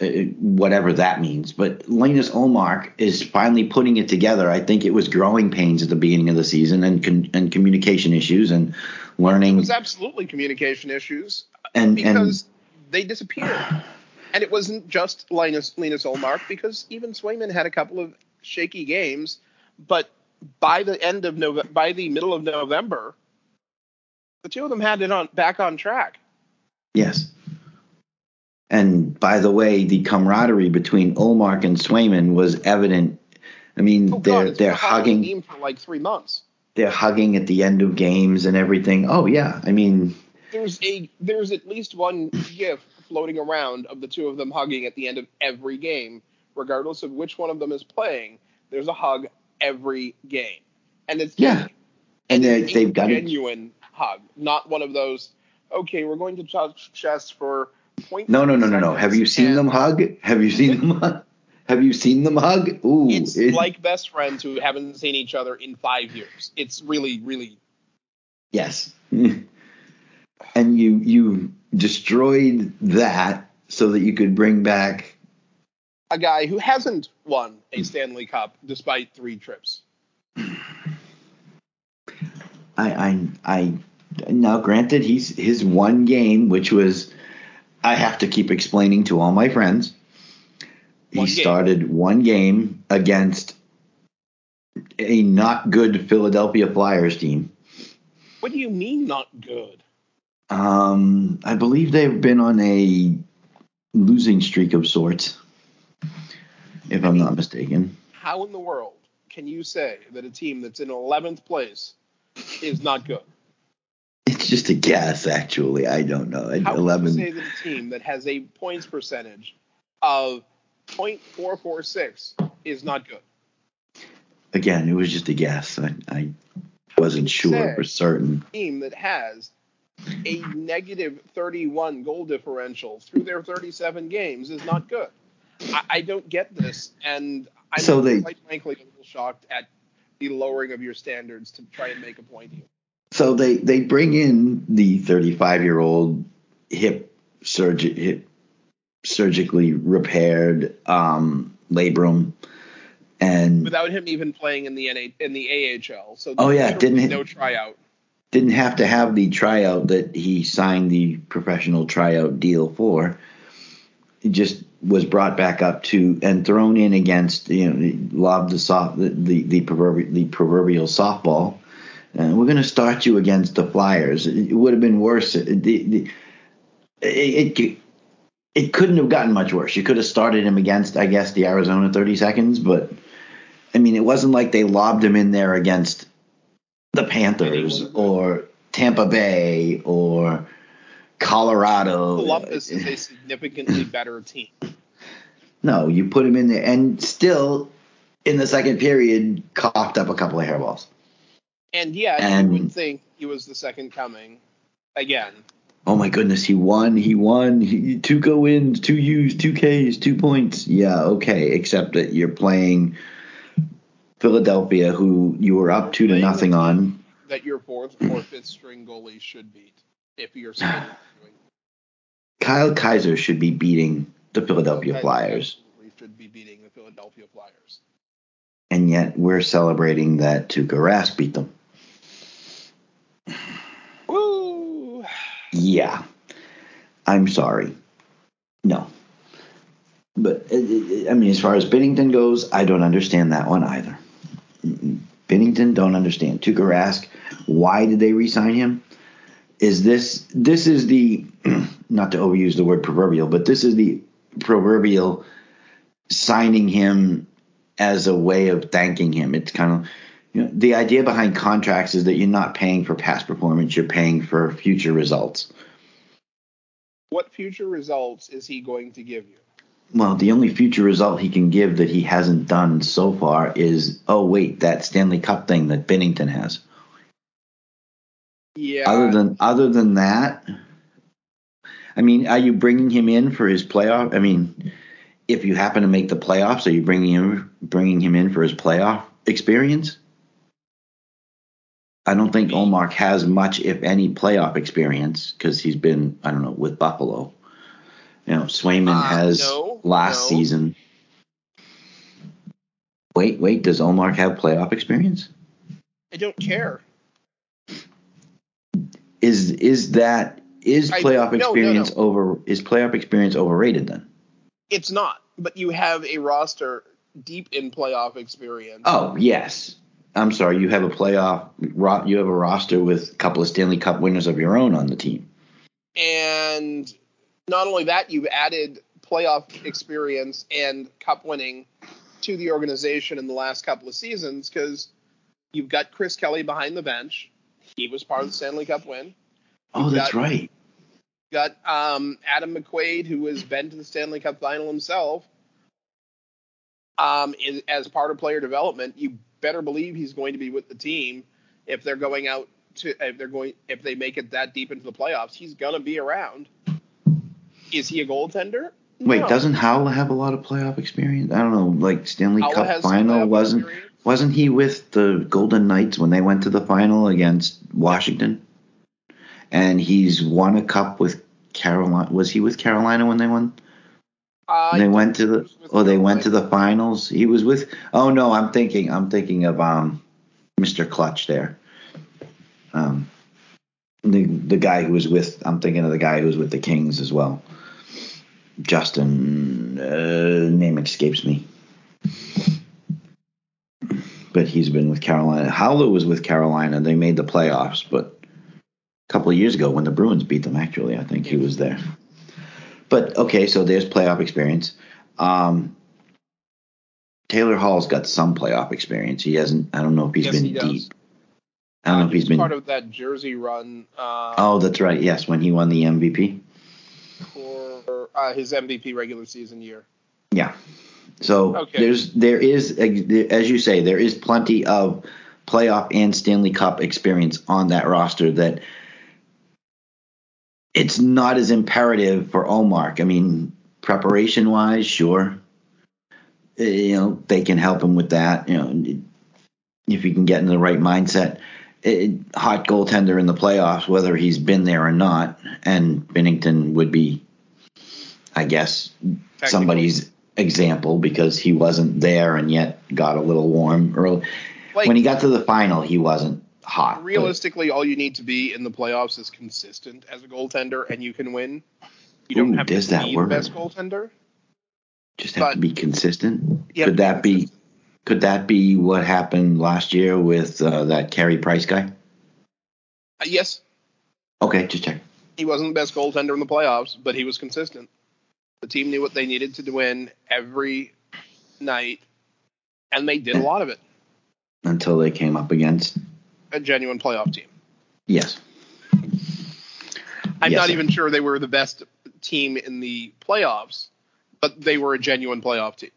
Uh, whatever that means. But Linus Ullmark is finally putting it together. I think it was growing pains at the beginning of the season and con- and communication issues and learning. It was absolutely communication issues uh, and because they disappeared. And it wasn't just Linus Linus Ullmark because even Swayman had a couple of shaky games, but by the end of November, by the middle of November, the two of them had it on back on track. yes. And by the way, the camaraderie between Ullmark and Swayman was evident. I mean, Oh, God, they're it's they're been a hot hugging. team for like three months. they're hugging at the end of games and everything. Oh yeah, I mean, There's a there's at least one gif floating around of the two of them hugging at the end of every game, regardless of which one of them is playing. There's a hug every game, and it's Yeah. and they it's a they've got it. genuine hug, not one of those. Okay, we're going to touch chest for point. No, no, no, no, no. Have you seen and them hug? Have you seen them hug? Have you seen them hug? Ooh, It's it- like best friends who haven't seen each other in five years. It's really, really. yes. *laughs* and you you destroyed that so that you could bring back. A guy who hasn't won a Stanley Cup despite three trips. I I I. Now, granted, he's his one game, which was I have to keep explaining to all my friends. One he game. started one game against a not good Philadelphia Flyers team. What do you mean not good? Um, I believe they've been on a losing streak of sorts, if I'm not mistaken. How in the world can you say that a team that's in 11th place is not good? It's just a guess, actually. I don't know. How Eleven. you say that a team that has a points percentage of .446 is not good? Again, it was just a guess. I, I wasn't sure for certain. team that has a negative 31 goal differential through their 37 games is not good. I, I don't get this, and I'm So they- quite frankly a little shocked at the lowering of your standards to try and make a point here. So they they bring in the 35 year old hip surg hip surgically repaired um, labrum, and Without him even playing in the NA, in the AHL, so Oh, yeah, didn't no tryout. didn't have to have the tryout that he signed the professional tryout deal for. He just was brought back up to and thrown in against you know lobbed the soft the the, the proverbial the proverbial softball. And we're going to start you against the Flyers. It would have been worse. The, it, it it couldn't have gotten much worse. You could have started him against, I guess, the Arizona 30 seconds, but I mean, it wasn't like they lobbed him in there against the Panthers or Tampa Bay or Colorado. Columbus is a significantly *laughs* better team. No, you put him in there and still in the second period coughed up a couple of hairballs. And yeah, And- you would think he was the second coming again. Oh my goodness, he won. He won. He, two go wins, two U's, two K's, two points. Yeah, okay. Except that you're playing Philadelphia, who you were up two to nothing on. That your fourth or fifth string goalie should beat if you're. *sighs* Kyle Keyser should be beating the Philadelphia Flyers, Absolutely should be beating the Philadelphia Flyers. and yet we're celebrating that Tuukka Rask beat them. Woo! Yeah, I'm sorry. No, but uh, uh, I mean, as far as Binnington goes, I don't understand that one either. Binnington don't understand. Tuukka Rask, why did they re-sign him? Is this this is the *clears throat* not to overuse the word proverbial, but this is the proverbial signing him as a way of thanking him. It's kind of you know, the idea behind contracts is that you're not paying for past performance, you're paying for future results. What future results is he going to give you? Well, the only future result he can give that he hasn't done so far is, oh wait, that Stanley Cup thing that Binnington has. Yeah. Other than other than that, I mean, are you bringing him in for his playoff? I mean, if you happen to make the playoffs, are you bringing him bringing him in for his playoff experience? I don't think Ullmark has much, if any, playoff experience because he's been, I don't know, with Buffalo. You know, Swayman Uh, has no, last no. season. Wait, wait, does Ullmark have playoff experience? I don't care. Is is that is playoff no, no, experience over is playoff experience overrated then? It's not. But you have a roster deep in playoff experience. Oh yes, I'm sorry. You have a playoff. You have a roster with a couple of Stanley Cup winners of your own on the team. And not only that, you've added playoff experience and cup winning to the organization in the last couple of seasons because you've got Chris Kelly behind the bench. He was part of the Stanley Cup win. Oh, You've that's got- right. Got um, Adam McQuaid, who has been to the Stanley Cup final himself. Um, is, as part of player development, you better believe he's going to be with the team if they're going out to if they're going if they make it that deep into the playoffs. He's gonna be around. Is he a goaltender? Wait, No. doesn't Haula have a lot of playoff experience? I don't know, like Stanley Haula Cup final wasn't experience. wasn't he with the Golden Knights when they went to the final against Washington? And he's won a cup with Carolina. Was he with Carolina when they won? Uh, they went to the oh they went to the finals. He was with oh no, I'm thinking I'm thinking of um Mr. Clutch there. Um the the guy who was with I'm thinking of the guy who was with the Kings as well. Justin uh, name escapes me. But he's been with Carolina. Haula was with Carolina. They made the playoffs, but a couple of years ago when the Bruins beat them actually, I think he was there. But okay, so there's playoff experience. Um, Taylor Hall's got some playoff experience. He hasn't. I don't know if he's Yes, been he deep. I don't know if he's been. part of that Jersey run uh, oh, that's right. Yes, when he won the MVP. for uh, his MVP regular season year. Yeah. So Okay. there's there is as you say there is plenty of playoff and Stanley Cup experience on that roster that it's not as imperative for Ullmark. I mean, preparation wise, sure. Uh, You know, they can help him with that. You know, if you can get in the right mindset. It, hot goaltender in the playoffs, whether he's been there or not, and Binnington would be, I guess, somebody's example because he wasn't there and yet got a little warm early. Like, when he got to the final, he wasn't hot. but- Realistically, all you need to be in the playoffs is consistent as a goaltender, and you can win. You don't Ooh, have there's to that be word. the best goaltender. just have to be consistent. Have could that be? Could that be what happened last year with uh, that Carey Price guy? Uh, yes, Okay, just check. he wasn't the best goaltender in the playoffs, but he was consistent. The team knew what they needed to win every night, and they did a lot of it. Until they came up against A genuine playoff team. yes, I'm Yes, not sir. even sure they were the best team in the playoffs, but they were a genuine playoff team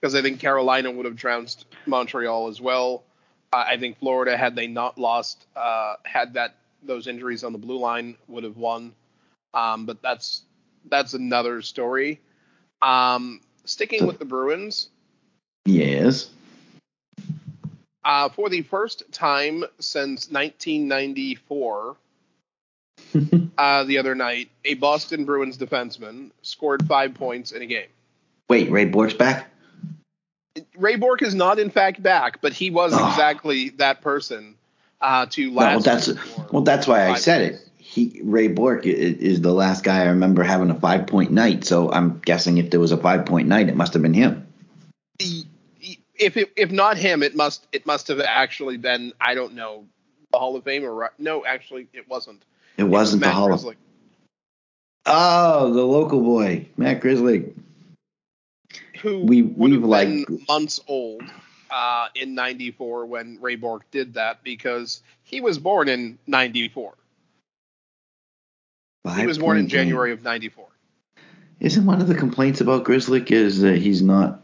because I think Carolina would have trounced Montreal as well. Uh, I think Florida, had they not lost, uh, had that those injuries on the blue line, would have won. Um, but that's that's another story. Um, sticking with the Bruins, yes. uh, for the first time since 1994, *laughs* uh, the other night, a Boston Bruins defenseman scored five points in a game. Wait, Ray Bourque's back. Ray Bourque is not, in fact, back, but he was Oh. exactly that person uh, to No, last. that's well, that's why I said points. it. He Ray Bourque is the last guy I remember having a five point night. So I'm guessing if there was a five point night, it must have been him. If it, if not him, it must it must have actually been I don't know the Hall of Fame or no, actually it wasn't. It wasn't the Hall of. Oh, the local boy, Matt Grzelcyk. who We- would have we've, been like- months old uh, in '94 when Ray Bourque did that because he was born in '94. He was born in January of '94. Isn't one of the complaints about Grizzly is that he's not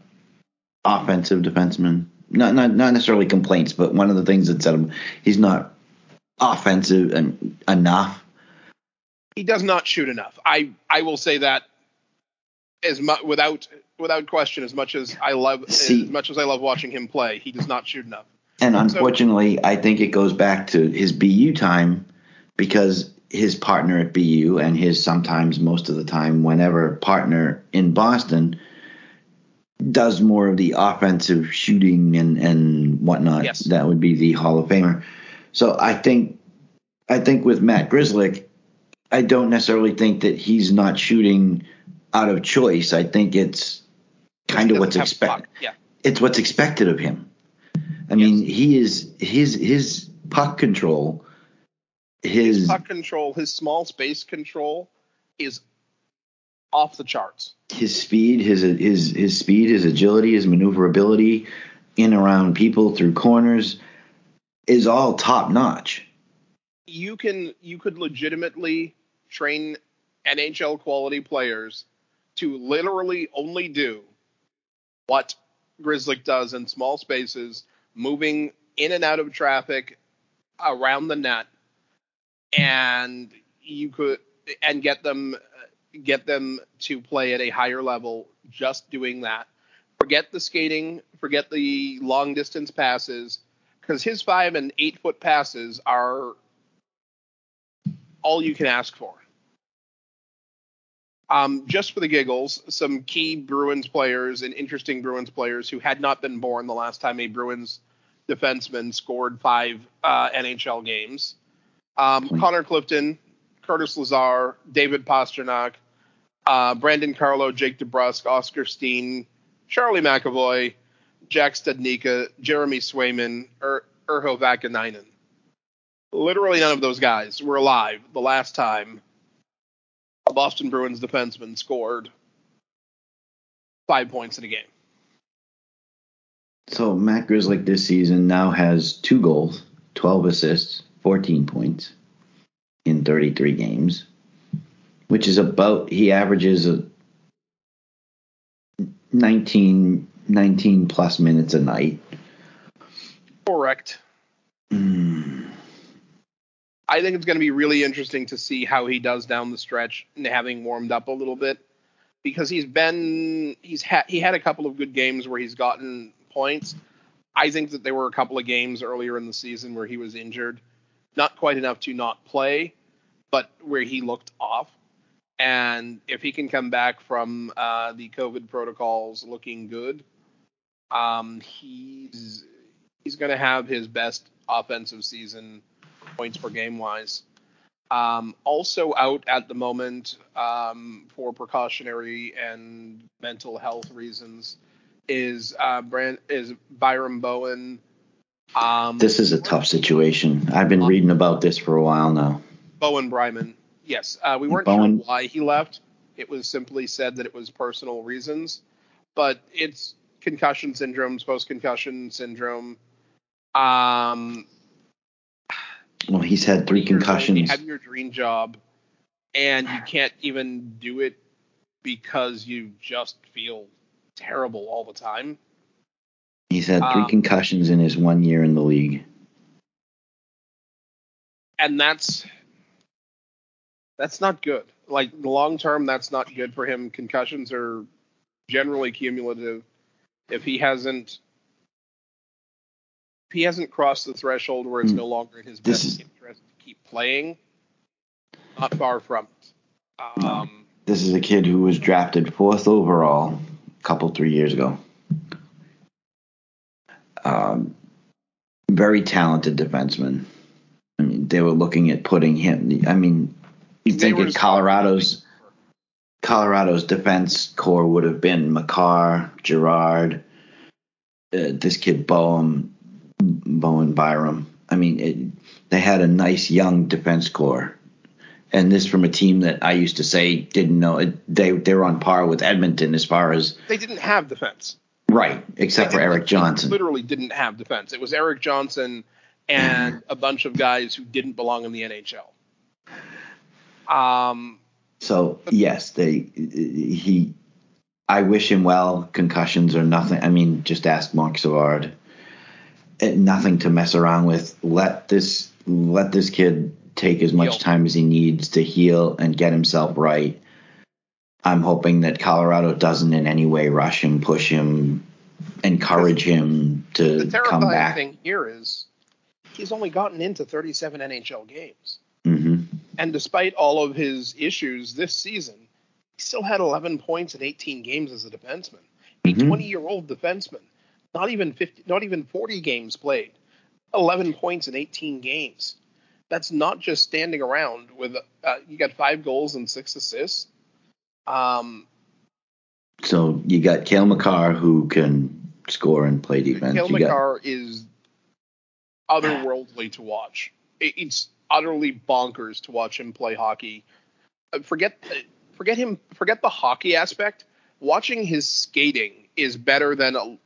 offensive defenseman? Not not not necessarily complaints, but one of the things that said him he's not offensive and enough. He does not shoot enough. I I will say that as much without without question. As much as I love See- as much as I love watching him play, he does not shoot enough. And unfortunately, I think it goes back to his BU time because his partner at BU and his sometimes most of the time whenever partner in Boston does more of the offensive shooting and and whatnot. Yes. That would be the Hall of Famer. So I think I think with Matt Grzelcyk, I don't necessarily think that he's not shooting out of choice. I think it's kind of what's doesn't have the expected. Yeah. it's what's expected of him. I mean, he is his his puck control, his Puck control, his small space control, is off the charts. his speed, his his his speed, his agility, his maneuverability in around people through corners is all top notch. You can you could legitimately train NHL quality players to literally only do what Grzelcyk does in small spaces, moving in and out of traffic around the net, and you could and get them get them to play at a higher level just doing that. Forget the skating, forget the long distance passes, because his five and eight foot passes are all you can ask for. Um, just for the giggles, some key Bruins players and interesting Bruins players who had not been born the last time a Bruins defenseman scored five uh, NHL games. Um, Connor Clifton, Curtis Lazar, David Pastrnak, uh, Brandon Carlo, Jake DeBrusk, Oscar Steen, Charlie McAvoy, Jack Studnicka, Jeremy Swayman, Urho Vaakanainen. Literally none of those guys were alive the last time a Boston Bruins defenseman scored five points in a game. So Matt Grzelcyk this season now has two goals, twelve assists, fourteen points in thirty three games, which is about he averages a 19, 19 plus minutes a night. Correct. Mm, I think it's going to be really interesting to see how he does down the stretch and having warmed up a little bit because he's been he's had he had a couple of good games where he's gotten points. I think that there were a couple of games earlier in the season where he was injured, not quite enough to not play, but where he looked off. And if he can come back from uh, the COVID protocols looking good, um, he's he's going to have his best offensive season points per game wise. Um, also out at the moment um, for precautionary and mental health reasons is uh, Brand is Byron Bowen. Um, This is a tough situation. I've been reading about this for a while now. Bowen Byram. Yes, uh, we weren't Bowen- sure why he left. It was simply said that it was personal reasons, but it's concussion syndrome, post concussion syndrome. Um, Well, he's had three you're going to concussions. Have your dream job, and you can't even do it because you just feel terrible all the time. He's had three um, concussions in his one year in the league. and that's that's not good. Like long term, that's not good for him. Concussions are generally cumulative. If he hasn't he hasn't crossed the threshold where it's Hmm. no longer in his This best is- interest to keep playing, not far from it. Um, This is a kid who was drafted fourth overall a couple, three years ago. Um, very talented defenseman. I mean, they were looking at putting him. I mean, you think just- Colorado's Colorado's defense core would have been Makar, Girard, uh, this kid Bowen, Bowen Byram. I mean, it, they had a nice young defense core, and this from a team that I used to say didn't know it, they they were on par with Edmonton as far as they didn't have defense. right, except for Erik Johnson. Literally didn't have defense. It was Erik Johnson and a bunch of guys who didn't belong in the NHL. Um, So yes, they he. I wish him well. Concussions are nothing. I mean, just ask Marc Savard. Eh, Nothing to mess around with. Let this let this kid take as much time as he needs to heal and get himself right. I'm hoping that Colorado doesn't in any way rush him, push him, encourage him to come back. thing here is he's only gotten into 37 NHL games. hmm And despite all of his issues this season, he still had 11 points in 18 games as a defenseman. A Mhm. 20 year old defenseman, not even 50, not even 40 games played, 11 points in 18 games. That's not just standing around with uh, you got five goals and six assists. Um, So you got Cale Makar who can score and play defense. Cale you got Makar is otherworldly to watch. It's utterly bonkers to watch him play hockey. Uh, Forget uh, forget him. Forget the hockey aspect. Watching his skating is better than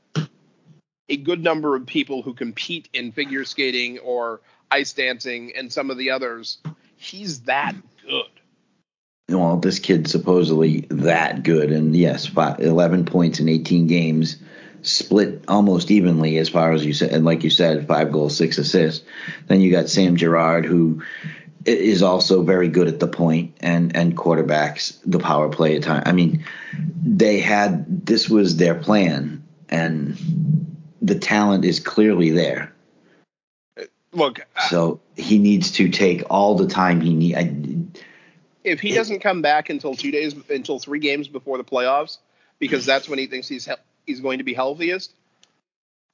a, good number of people who compete in figure skating or ice dancing and some of the others. He's that good. well, this kid's supposedly that good, and yes, eleven points in eighteen games, split almost evenly as far as you said, and like you said, five goals, six assists. Then you got Sam Girard, who is also very good at the point and and quarterbacks the power play at time. I mean, they had this was their plan, and the talent is clearly there. Look, So he needs to take all the time he need. if he doesn't come back until two days, until three games before the playoffs, because that's when he thinks he's he's going to be healthiest,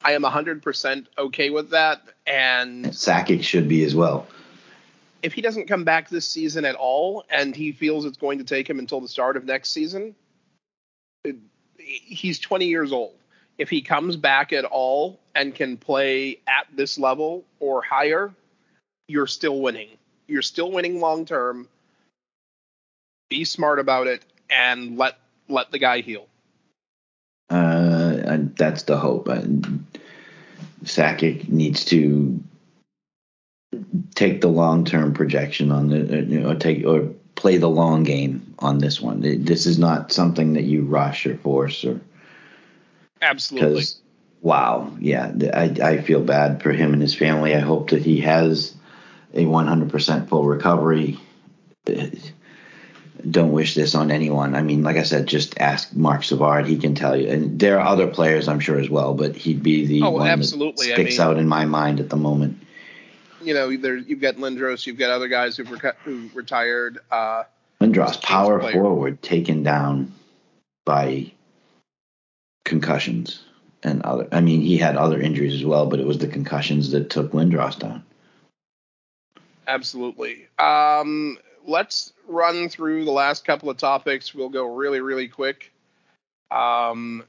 I am hundred percent okay with that. And Sakic should be as well. if he doesn't come back this season at all, and he feels it's going to take him until the start of next season, it- he's 20 years old. If he comes back at all and can play at this level or higher, you're still winning. You're still winning long term. Be smart about it and let let the guy heal. Uh, and that's the hope. And Sakic needs to take the long term projection on the, uh, you know, take or play the long game on this one. This is not something that you rush or force or Absolutely. wow, yeah, I I feel bad for him and his family. I hope that he has a 100% full recovery. Don't wish this on anyone. I mean, like I said, just ask Marc Savard. He can tell you. And there are other players, I'm sure, as well, but he'd be the Oh, one absolutely. I that sticks mean- out in my mind at the moment. You know, there you've got Lindros, you've got other guys who've reca- who retired. Uh, Lindros, power player. forward, taken down by concussions and other. I mean, he had other injuries as well, but it was the concussions that took Lindros down. Absolutely. Um, let's run through the last couple of topics. We'll go really, really quick. Um,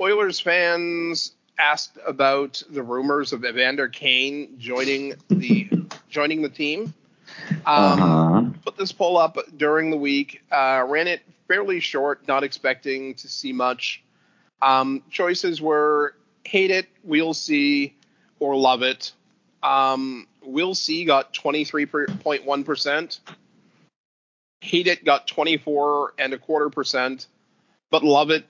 Oilers fans asked about the rumors of Evander Kane joining the *laughs* joining the team. Um, uh-huh. Put this poll up during the week. Uh, ran it fairly short, not expecting to see much. Um, choices were hate it, we'll see, or love it. Um, we'll see got 23.1%. Hate it got 24 and a quarter percent, but love it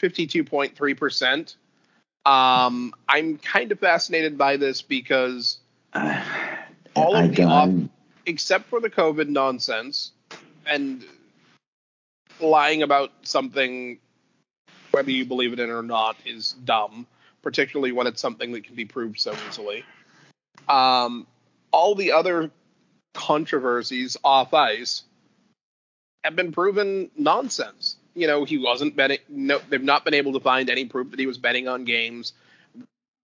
52.3%. Um, I'm kind of fascinated by this because Uh, *sighs* all I of the don't- off, except for the COVID nonsense and lying about something, whether you believe it in or not, is dumb, particularly when it's something that can be proved so easily. Um, all the other controversies off ice have been proven nonsense. You know, he wasn't betting. No, they've not been able to find any proof that he was betting on games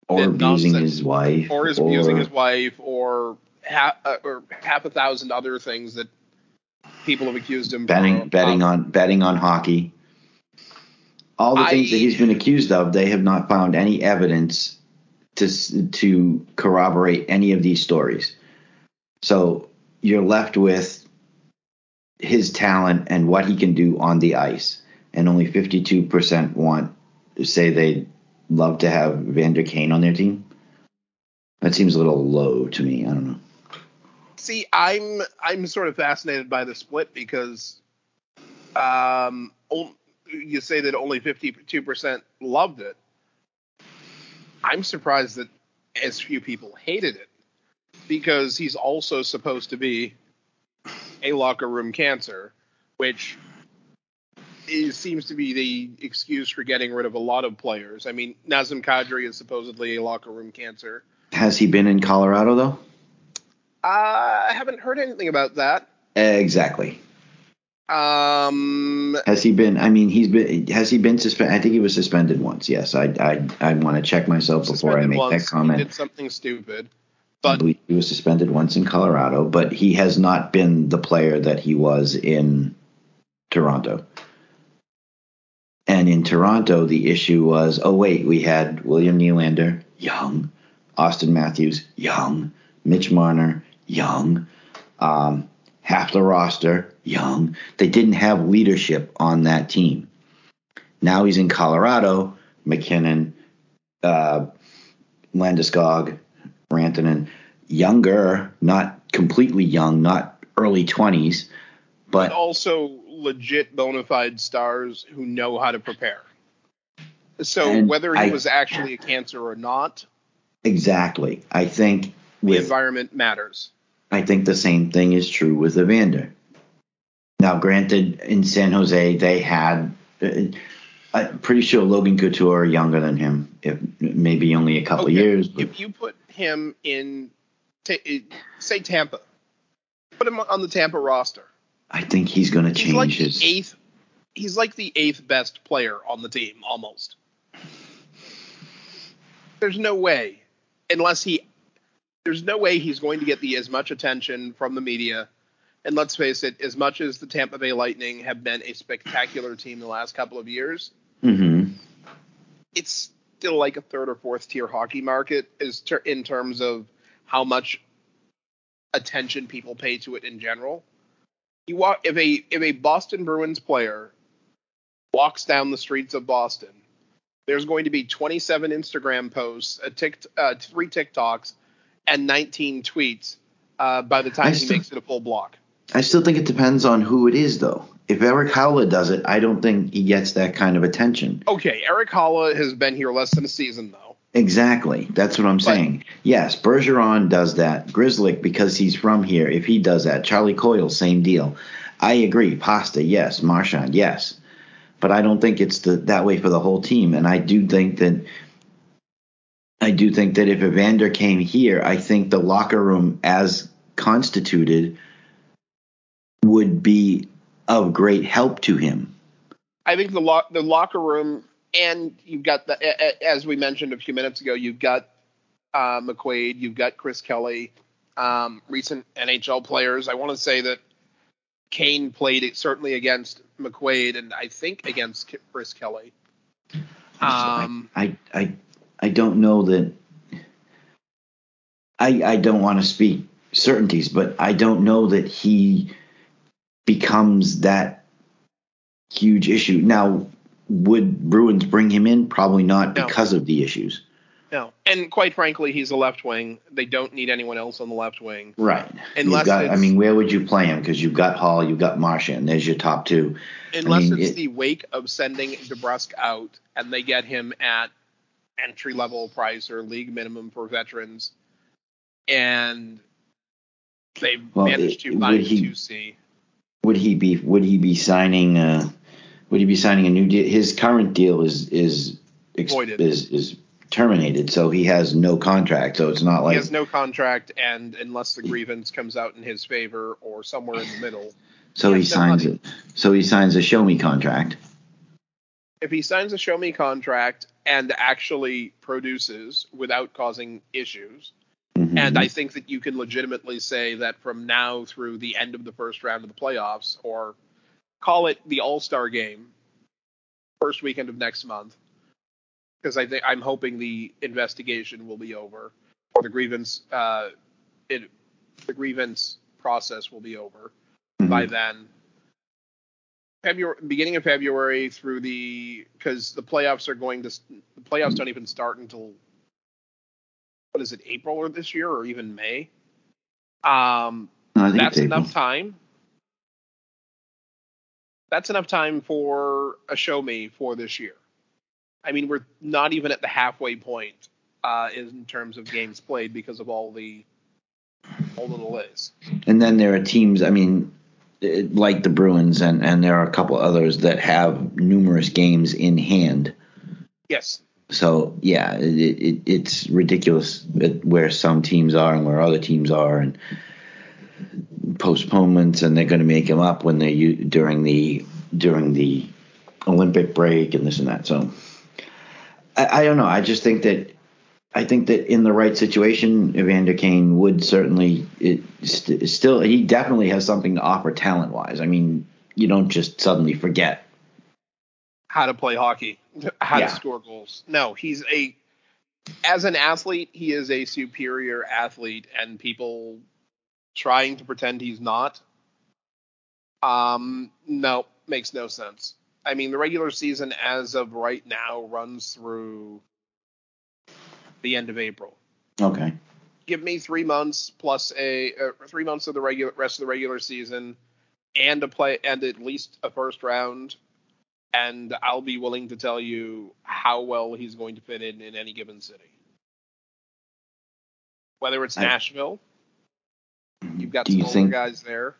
or abusing nonsense- his wife, or is abusing his wife, or half uh, or half a thousand other things that people have accused him betting of. betting Um, on betting on hockey. All the things I- that he's been accused of, they have not found any evidence to to corroborate any of these stories. So you're left with his talent and what he can do on the ice, and only 52% want say they love to have Vander Kane on their team. That seems a little low to me. I don't know. See, I'm I'm sort of fascinated by the split because um, you say that only 52 percent loved it. I'm surprised that as few people hated it because he's also supposed to be a locker room cancer, which is, seems to be the excuse for getting rid of a lot of players. I mean, Nazem Kadri is supposedly a locker room cancer. Has he been in Colorado though? Uh, I haven't heard anything about that. Exactly. Um, Has he been? I mean, he's been. Has he been suspended? I think he was suspended once. Yes, I I I want to check myself before I make once, that comment. He did something stupid, but he was suspended once in Colorado, but he has not been the player that he was in Toronto. And in Toronto, the issue was, oh wait, we had William Nylander, young, Auston Matthews, young, Mitch Marner, young, um, half the roster, young. They didn't have leadership on that team. Now he's in Colorado, MacKinnon, uh, Landeskog, Rantanen, younger, not completely young, not early 20s, but also legit bona fide stars who know how to prepare. So whether he I- was actually a cancer or not, exactly. I think the environment matters. I think the same thing is true with Evander. Now, granted, in San Jose, they had. Uh, I'm pretty sure Logan Couture younger than him, if maybe only a couple Okay, years. but- If you put him in, ta- eh, say Tampa, put him on the Tampa roster. I think he's going to change like his. eighth. He's like the eighth best player on the team, almost. There's no way, unless he. There's no way he's going to get the as much attention from the media. And let's face it, as much as the Tampa Bay Lightning have been a spectacular team the last couple of years, Mhm. it's still like a third or fourth tier hockey market is ter- in terms of how much attention people pay to it in general. You walk if a if a Boston Bruins player walks down the streets of Boston, there's going to be 27 Instagram posts, a tick, uh, three TikToks, and 19 tweets uh, by the I time he still- makes it a full block. I still think it depends on who it is, though. If Erik Haula does it, I don't think he gets that kind of attention. Okay, Erik Haula has been here less than a season though. Exactly. That's what I'm saying. Yes, Bergeron does that. Grzelcyk, because he's from here, if he does that. Charlie Coyle, same deal. I agree. Pasta, yes. Marchand, yes. But I don't think it's the, that way for the whole team. And I do think that I do think that if Evander came here, I think the locker room as constituted would be of great help to him. I think the lo- the locker room, and you've got the a- a- as we mentioned a few minutes ago, you've got uh, McQuaid, you've got Chris Kelly. um, recent NHL players. I want to say that Kane played it certainly against McQuaid and I think against Chris Kelly. Um, I, I I don't know that. I I don't want to speak certainties, but I don't know that he becomes that huge issue. Now, would Bruins bring him in? Probably not No. because of the issues. no, and quite frankly, he's a left wing. They don't need anyone else on the left wing. Right. Unless got, I mean, where would you play him? Because you've got Hall, you've got Marchand. There's your top two. Unless mean, it's it- the wake of sending DeBrusk out and they get him at entry level price or league minimum for veterans, and they've Well, managed to find would he- two C. Would he be? Would he be signing? Uh, would he be signing a new deal? His current deal is is ex- is is terminated, so he has no contract. So it's not like He has no contract, and unless the grievance comes out in his favor or somewhere in the middle, so he no signs it. So he signs a show me contract. if he signs a show me contract and actually produces without causing issues, Mhm. and I think that you can legitimately say that from now through the end of the first round of the playoffs, or call it the All Star game, first weekend of next month, because I think I'm hoping the investigation will be over, or the grievance, uh, it, the grievance process will be over Mhm. by then. February, beginning of February through the because the playoffs are going to the playoffs don't even start until what is it April or this year or even May. Um, No, I think that's enough time. That's enough time for a show me for this year. I mean, we're not even at the halfway point uh, in terms of games played because of all the all the delays. And then there are teams. I mean, like the Bruins, and and there are a couple others that have numerous games in hand. Yes, So yeah, it, it, it's ridiculous where some teams are and where other teams are, and postponements, and they're going to make them up when they during the during the Olympic break and this and that. So I, I don't know. I just think that I think that in the right situation, Evander Kane would certainly st- still he definitely has something to offer talent wise. I mean, you don't just suddenly forget how to play hockey, how Yeah. to score goals. No, he's a as an athlete, he is a superior athlete, and people trying to pretend he's not. Um, no, makes no sense. I mean, the regular season as of right now runs through the end of April. okay. Give me three months plus a uh, three months of the regular rest of the regular season, and a play and at least a first round, and I'll be willing to tell you how well he's going to fit in in any given city. Whether it's I- Nashville, mm-hmm. you've got Do some you older think- guys there.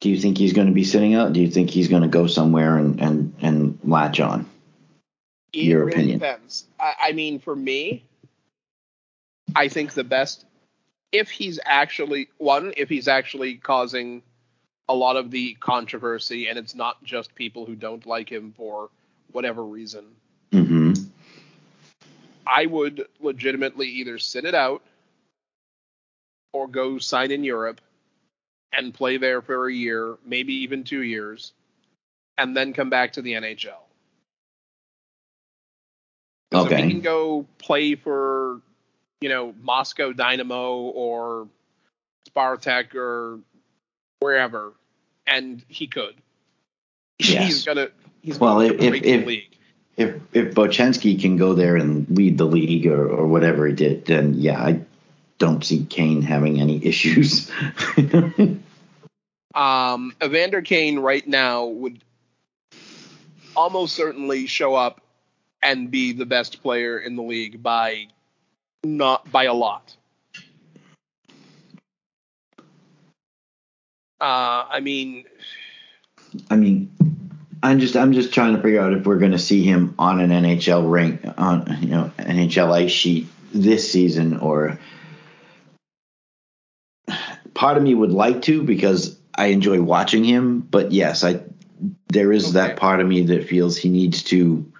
Do you think he's going to be sitting out? Do you think he's going to go somewhere and, and, and latch on? It Your really opinion. depends. I, I mean, for me, I think the best if he's actually one, if he's actually causing a lot of the controversy, and it's not just people who don't like him for whatever reason. Mm-hmm. I would legitimately either sit it out or go sign in Europe and play there for a year, maybe even two years, and then come back to the NHL. If Okay. he can go play for, you know, Moscow Dynamo or Spartak or wherever, and he could. *laughs* Yes. He's gonna. He's Well, going if- if- the league. If if Bochenski can go there and lead the league or, or whatever he did, then yeah, I don't see Kane having any *laughs* issues. Um, Evander Kane right now would almost certainly show up and be the best player in the league by not by a lot. Uh, I mean, I mean, I'm just I'm just trying to figure out if we're going to see him on an NHL rank on you know NHL ice sheet this season or part of me would like to because I enjoy watching him, but yes, I there is that Okay. part of me that feels he needs to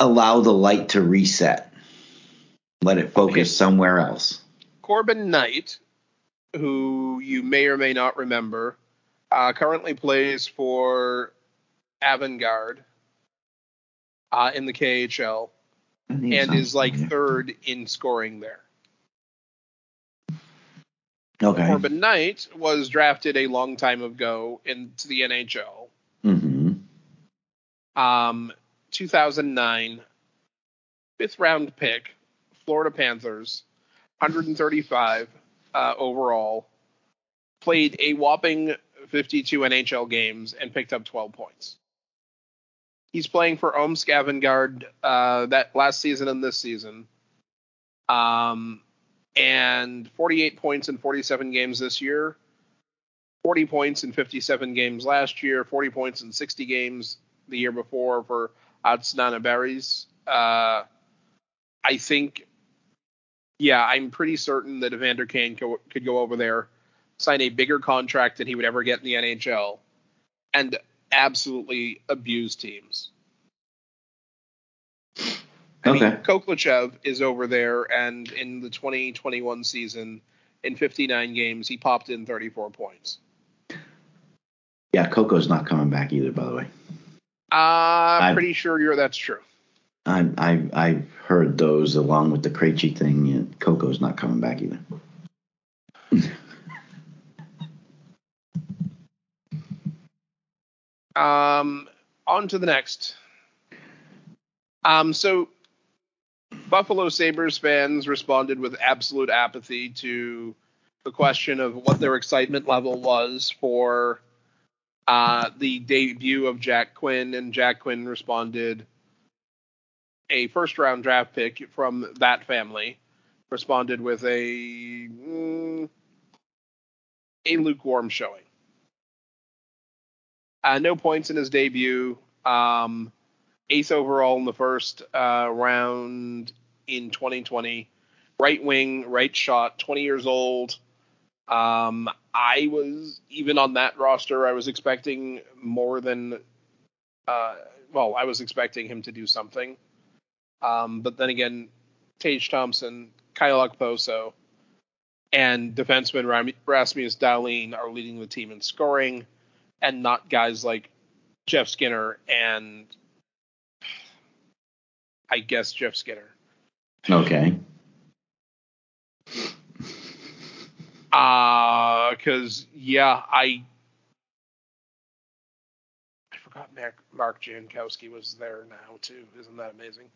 allow the light to reset. Let it focus Okay. somewhere else. Corbin Knight, who you may or may not remember, uh, currently plays for Avangard uh, in the KHL And is like third in scoring there. Okay. Corbin Knight was drafted a long time ago into the NHL. Mm-hmm. Um, 2009, fifth round pick, Florida Panthers, 135 uh, overall, played a whopping 52 NHL games and picked up 12 points. He's playing for Omsk Avangard uh, that last season and this season. Um, and 48 points in 47 games this year, 40 points in 57 games last year, 40 points in 60 games the year before for Astana Barys. Uh, I think, yeah, I'm pretty certain that Evander Kane co- could go over there, sign a bigger contract than he would ever get in the NHL, and absolutely abuse teams. I Okay. mean, Khokhlachev is over there, and in the 2021 season, in 59 games, he popped in 34 points. Yeah, Coco's not coming back either. By the way, uh, I'm pretty sure you're that's true. I I I've heard those along with the Krejci thing. And Coco's not coming back either. *laughs* Um, on to the next. Um, so Buffalo Sabres fans responded with absolute apathy to the question of what their excitement level was for uh, the debut of Jack Quinn, and Jack Quinn responded a first round draft pick from that family responded with a mm, a lukewarm showing. Uh, no points in his debut. Um, eighth overall in the first uh, round in 2020. Right wing, right shot, 20 years old. Um, I was even on that roster. I was expecting more than. Uh, well, I was expecting him to do something. Um, but then again, Tage Thompson, Kyle Okposo, and defenseman Ram- Rasmus Dahlin are leading the team in scoring and not guys like Jeff Skinner and I guess Jeff Skinner. Okay. Uh cuz yeah, I I forgot Mark, Mark Jankowski was there now too. Isn't that amazing?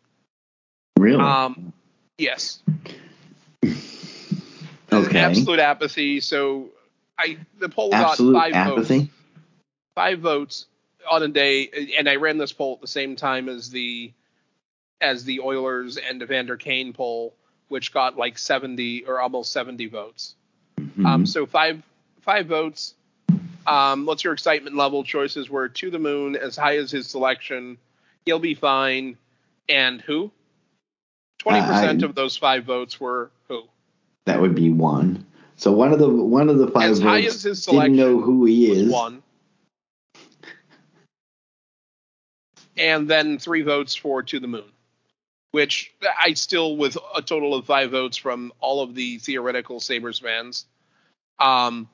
Really? Um yes. okay. Absolute apathy. So I the poll Absolute got 5 apathy. votes. 5 votes on a day and I ran this poll at the same time as the as the Oilers and Evander Kane poll which got like 70 or almost 70 votes. Mhm. Um, so five five votes. Um, what's your excitement level? Choices were to the moon, as high as his selection. He'll be fine. And who? Twenty percent of those five votes were who? that would be one. So one of the one of the five As votes as didn't know who he is. one. And then three votes for to the moon, which I still with a total of five votes from all of the theoretical Sabres fans. Um,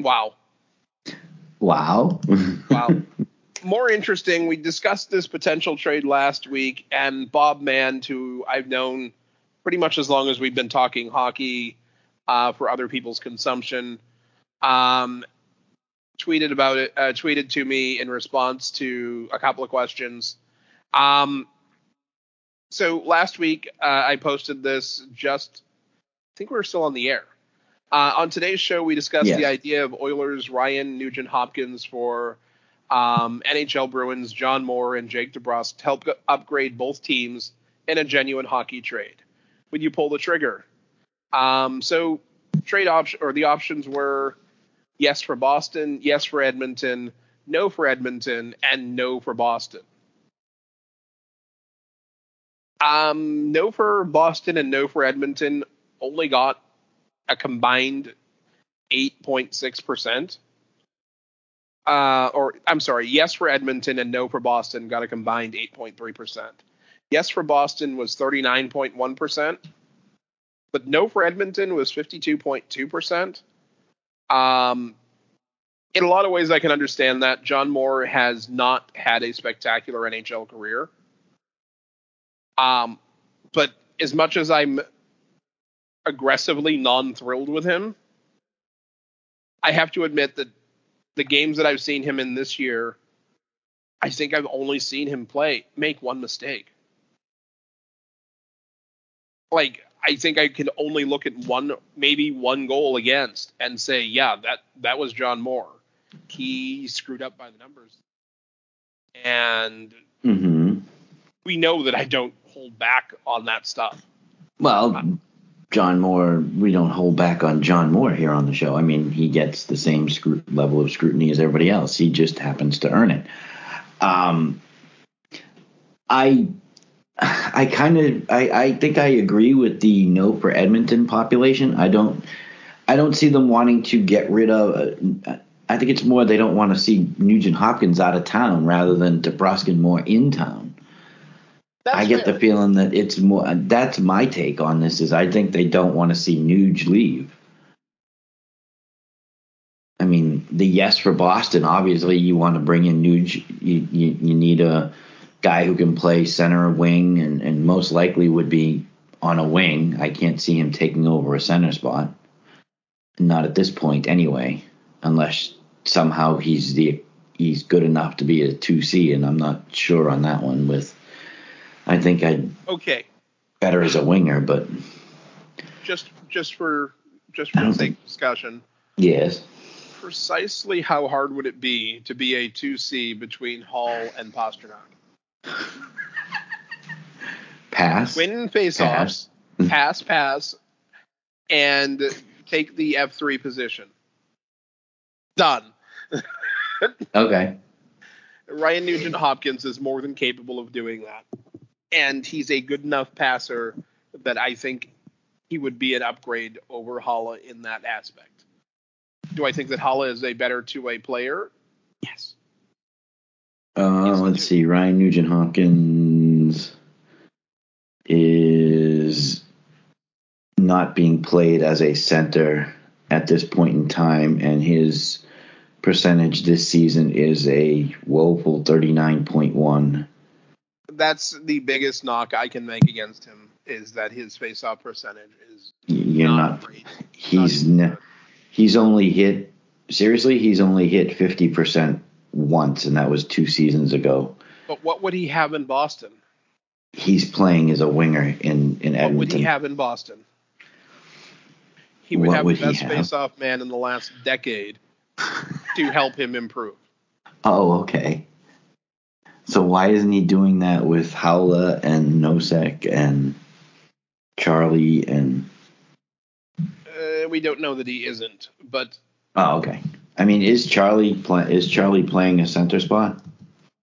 wow. Wow. Wow. *laughs* More interesting, we discussed this potential trade last week, and Bob Mand, who I've known pretty much as long as we've been talking hockey uh, for other people's consumption, um, tweeted about it. Uh, tweeted to me in response to a couple of questions. Um, so last week uh, I posted this. Just I think we are still on the air. Uh, on today's show, we discussed Yes. the idea of Oilers Ryan Nugent Hopkins for um, NHL Bruins John Moore and Jake DeBrusk help upgrade both teams in a genuine hockey trade. Would you pull the trigger? Um, so trade option or the options were yes for Boston, yes for Edmonton, no for Edmonton, and no for Boston. Um, no for Boston and no for Edmonton only got a combined 8.6%. Uh, or I'm sorry, yes for Edmonton and no for Boston got a combined 8.3%. Yes for Boston was 39.1%. but no for Edmonton was 52.2%. Um, in a lot of ways, I can understand that. John Moore has not had a spectacular NHL career. Um, but as much as I'm aggressively non thrilled with him, I have to admit that the games that I've seen him in this year, I think I've only seen him play make one mistake. Like I think I can only look at one, maybe one goal against, and say, yeah, that that was John Moore. He screwed up by the numbers, and hmm we know that I don't hold back on that stuff. Well, John Moore, we don't hold back on John Moore here on the show. I mean, he gets the same scru- level of scrutiny as everybody else. He just happens to earn it. Um, I, I kind of, I, I think I agree with the no for Edmonton population. I don't, I don't see them wanting to get rid of. Uh, I think it's more they don't want to see Nugent Hopkins out of town rather than DeBruskin more in town. That's I get the feeling that it's more. That's my take on this. Is I think they don't want to see Nuge leave. I mean, the yes for Boston. Obviously, you want to bring in Nuge. You you, you need a guy who can play center or wing, and, and most likely would be on a wing. I can't see him taking over a center spot. Not at this point, anyway, unless somehow he's the he's good enough to be a two C, and I'm not sure on that one. With I think I'd okay. better as a winger, but Just just for just for sake of discussion, yes, precisely how hard would it be to be a two C between Hall and Pastrnak? *laughs* pass. Win faceoffs, *laughs* pass, pass, and take the F three position. Done. *laughs* Okay, Ryan Nugent Hopkins is more than capable of doing that. And he's a good enough passer that I think he would be an upgrade over Haula in that aspect. Do I think that Haula is a better two way player? Yes. uh, Yes, let's do. see. Ryan Nugent Hopkins is not being played as a center at this point in time, and his percentage this season is a woeful thirty nine point one. That's the biggest knock I can make against him is that his faceoff percentage is You're not, not. great. He's Not ne- he's only hit seriously. He's only hit fifty percent once, and that was two seasons ago. But what would he have in Boston? He's playing as a winger in in Edmonton. What would he have in Boston? He would What have would the best face-off man in the last decade to help him improve. *laughs* Oh, okay. So why isn't he doing that with Haula and Nosek and Charlie and? Uh, we don't know that he isn't, but Oh, okay. I mean, is Charlie play, is Charlie playing a center spot?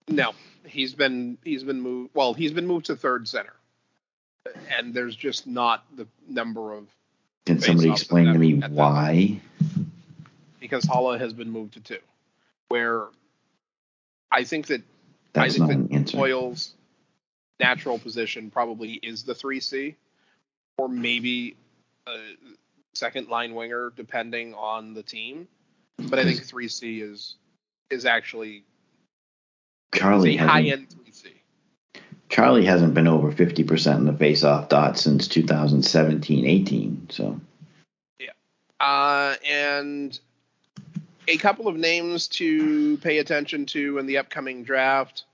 no, he's been he's been moved. Well, he's been moved to third center, and there's just not the number of Can somebody explain to me that- at that why? because Haula has been moved to two, where I think that That's I not think an that answer. Coyle's natural position probably is the three C, or maybe a second line winger depending on the team. But I think three C is is actually Charlie high end three C. Charlie hasn't been over fifty percent in the face-off dot since 2017-18. So Yeah. Uh, and a couple of names to pay attention to in the upcoming draft.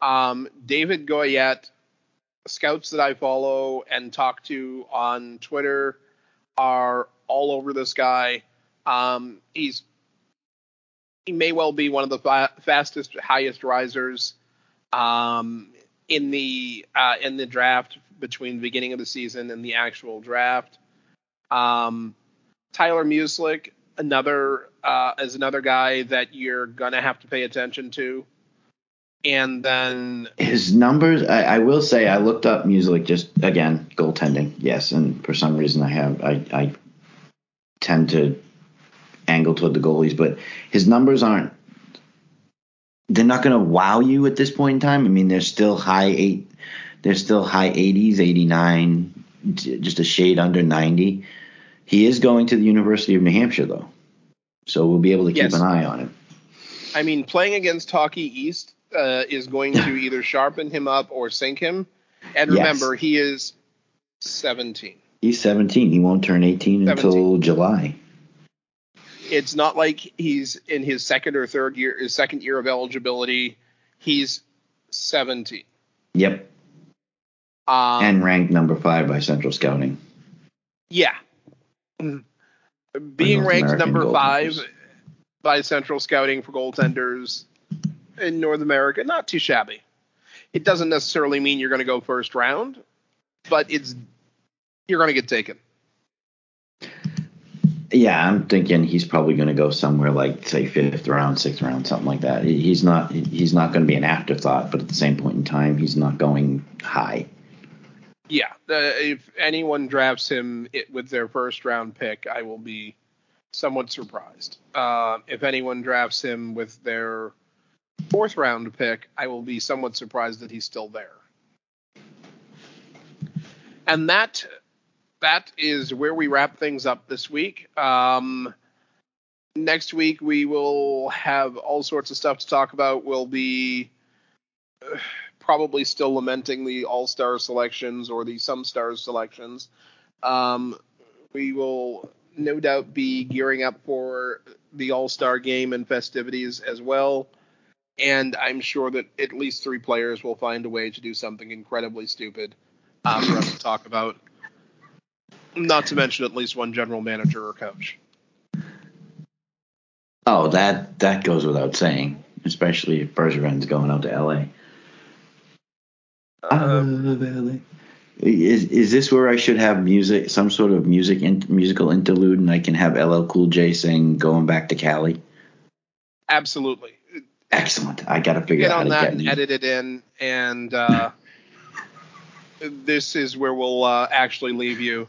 Um, David Goyette, scouts that I follow and talk to on Twitter are all over this guy. Um, he's he may well be one of the fa- fastest, highest risers um, in the uh, in the draft between the beginning of the season and the actual draft. Um, Tyler Muszelik, another uh, is another guy that you're gonna have to pay attention to. And then his numbers, I, I will say, I looked up music just again goaltending. Yes, and for some reason I have I I tend to angle toward the goalies, but his numbers aren't. They're not going to wow you at this point in time. I mean, they're still high eight. They're still high 80s, 89, just a shade under 90. He is going to the University of New Hampshire, though. So we'll be able to keep Yes. an eye on him. I mean, playing against Hockey East uh, is going to *laughs* either sharpen him up or sink him. And Yes. remember, he is 17. He's 17. He won't turn 18 until July. It's not like he's in his second or third year, his second year of eligibility. He's 17. Yep. Um, and ranked number five by Central Scouting. Yeah. Being ranked American number five by Central Scouting for goaltenders in North America, not too shabby. It doesn't necessarily mean you're going to go first round, but it's you're going to get taken. Yeah, I'm thinking he's probably going to go somewhere like say fifth round, sixth round, something like that. He's not he's not going to be an afterthought, but at the same point in time, he's not going high. Yeah, if anyone drafts him it, with their first round pick, I will be somewhat surprised. Uh, if anyone drafts him with their fourth round pick, I will be somewhat surprised that he's still there. And that that is where we wrap things up this week. Um, next week we will have all sorts of stuff to talk about. We'll be uh, probably still lamenting the All Star selections or the Some Stars selections. Um, we will no doubt be gearing up for the All Star game and festivities as well. And I'm sure that at least three players will find a way to do something incredibly stupid uh, for us to talk about. Not to mention at least one general manager or coach. Oh, that that goes without saying, especially if Bergevin's going out to L.A. I love Is is this where I should have music, some sort of music in, musical interlude, and I can have LL Cool J sing "Going Back to Cali"? Absolutely. Excellent. I got to figure out how on to that get and me. edit it in. And uh, *laughs* this is where we'll uh, actually leave you.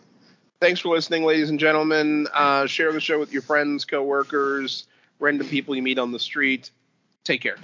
Thanks for listening, ladies and gentlemen. Uh, share the show with your friends, coworkers, random people you meet on the street. Take care.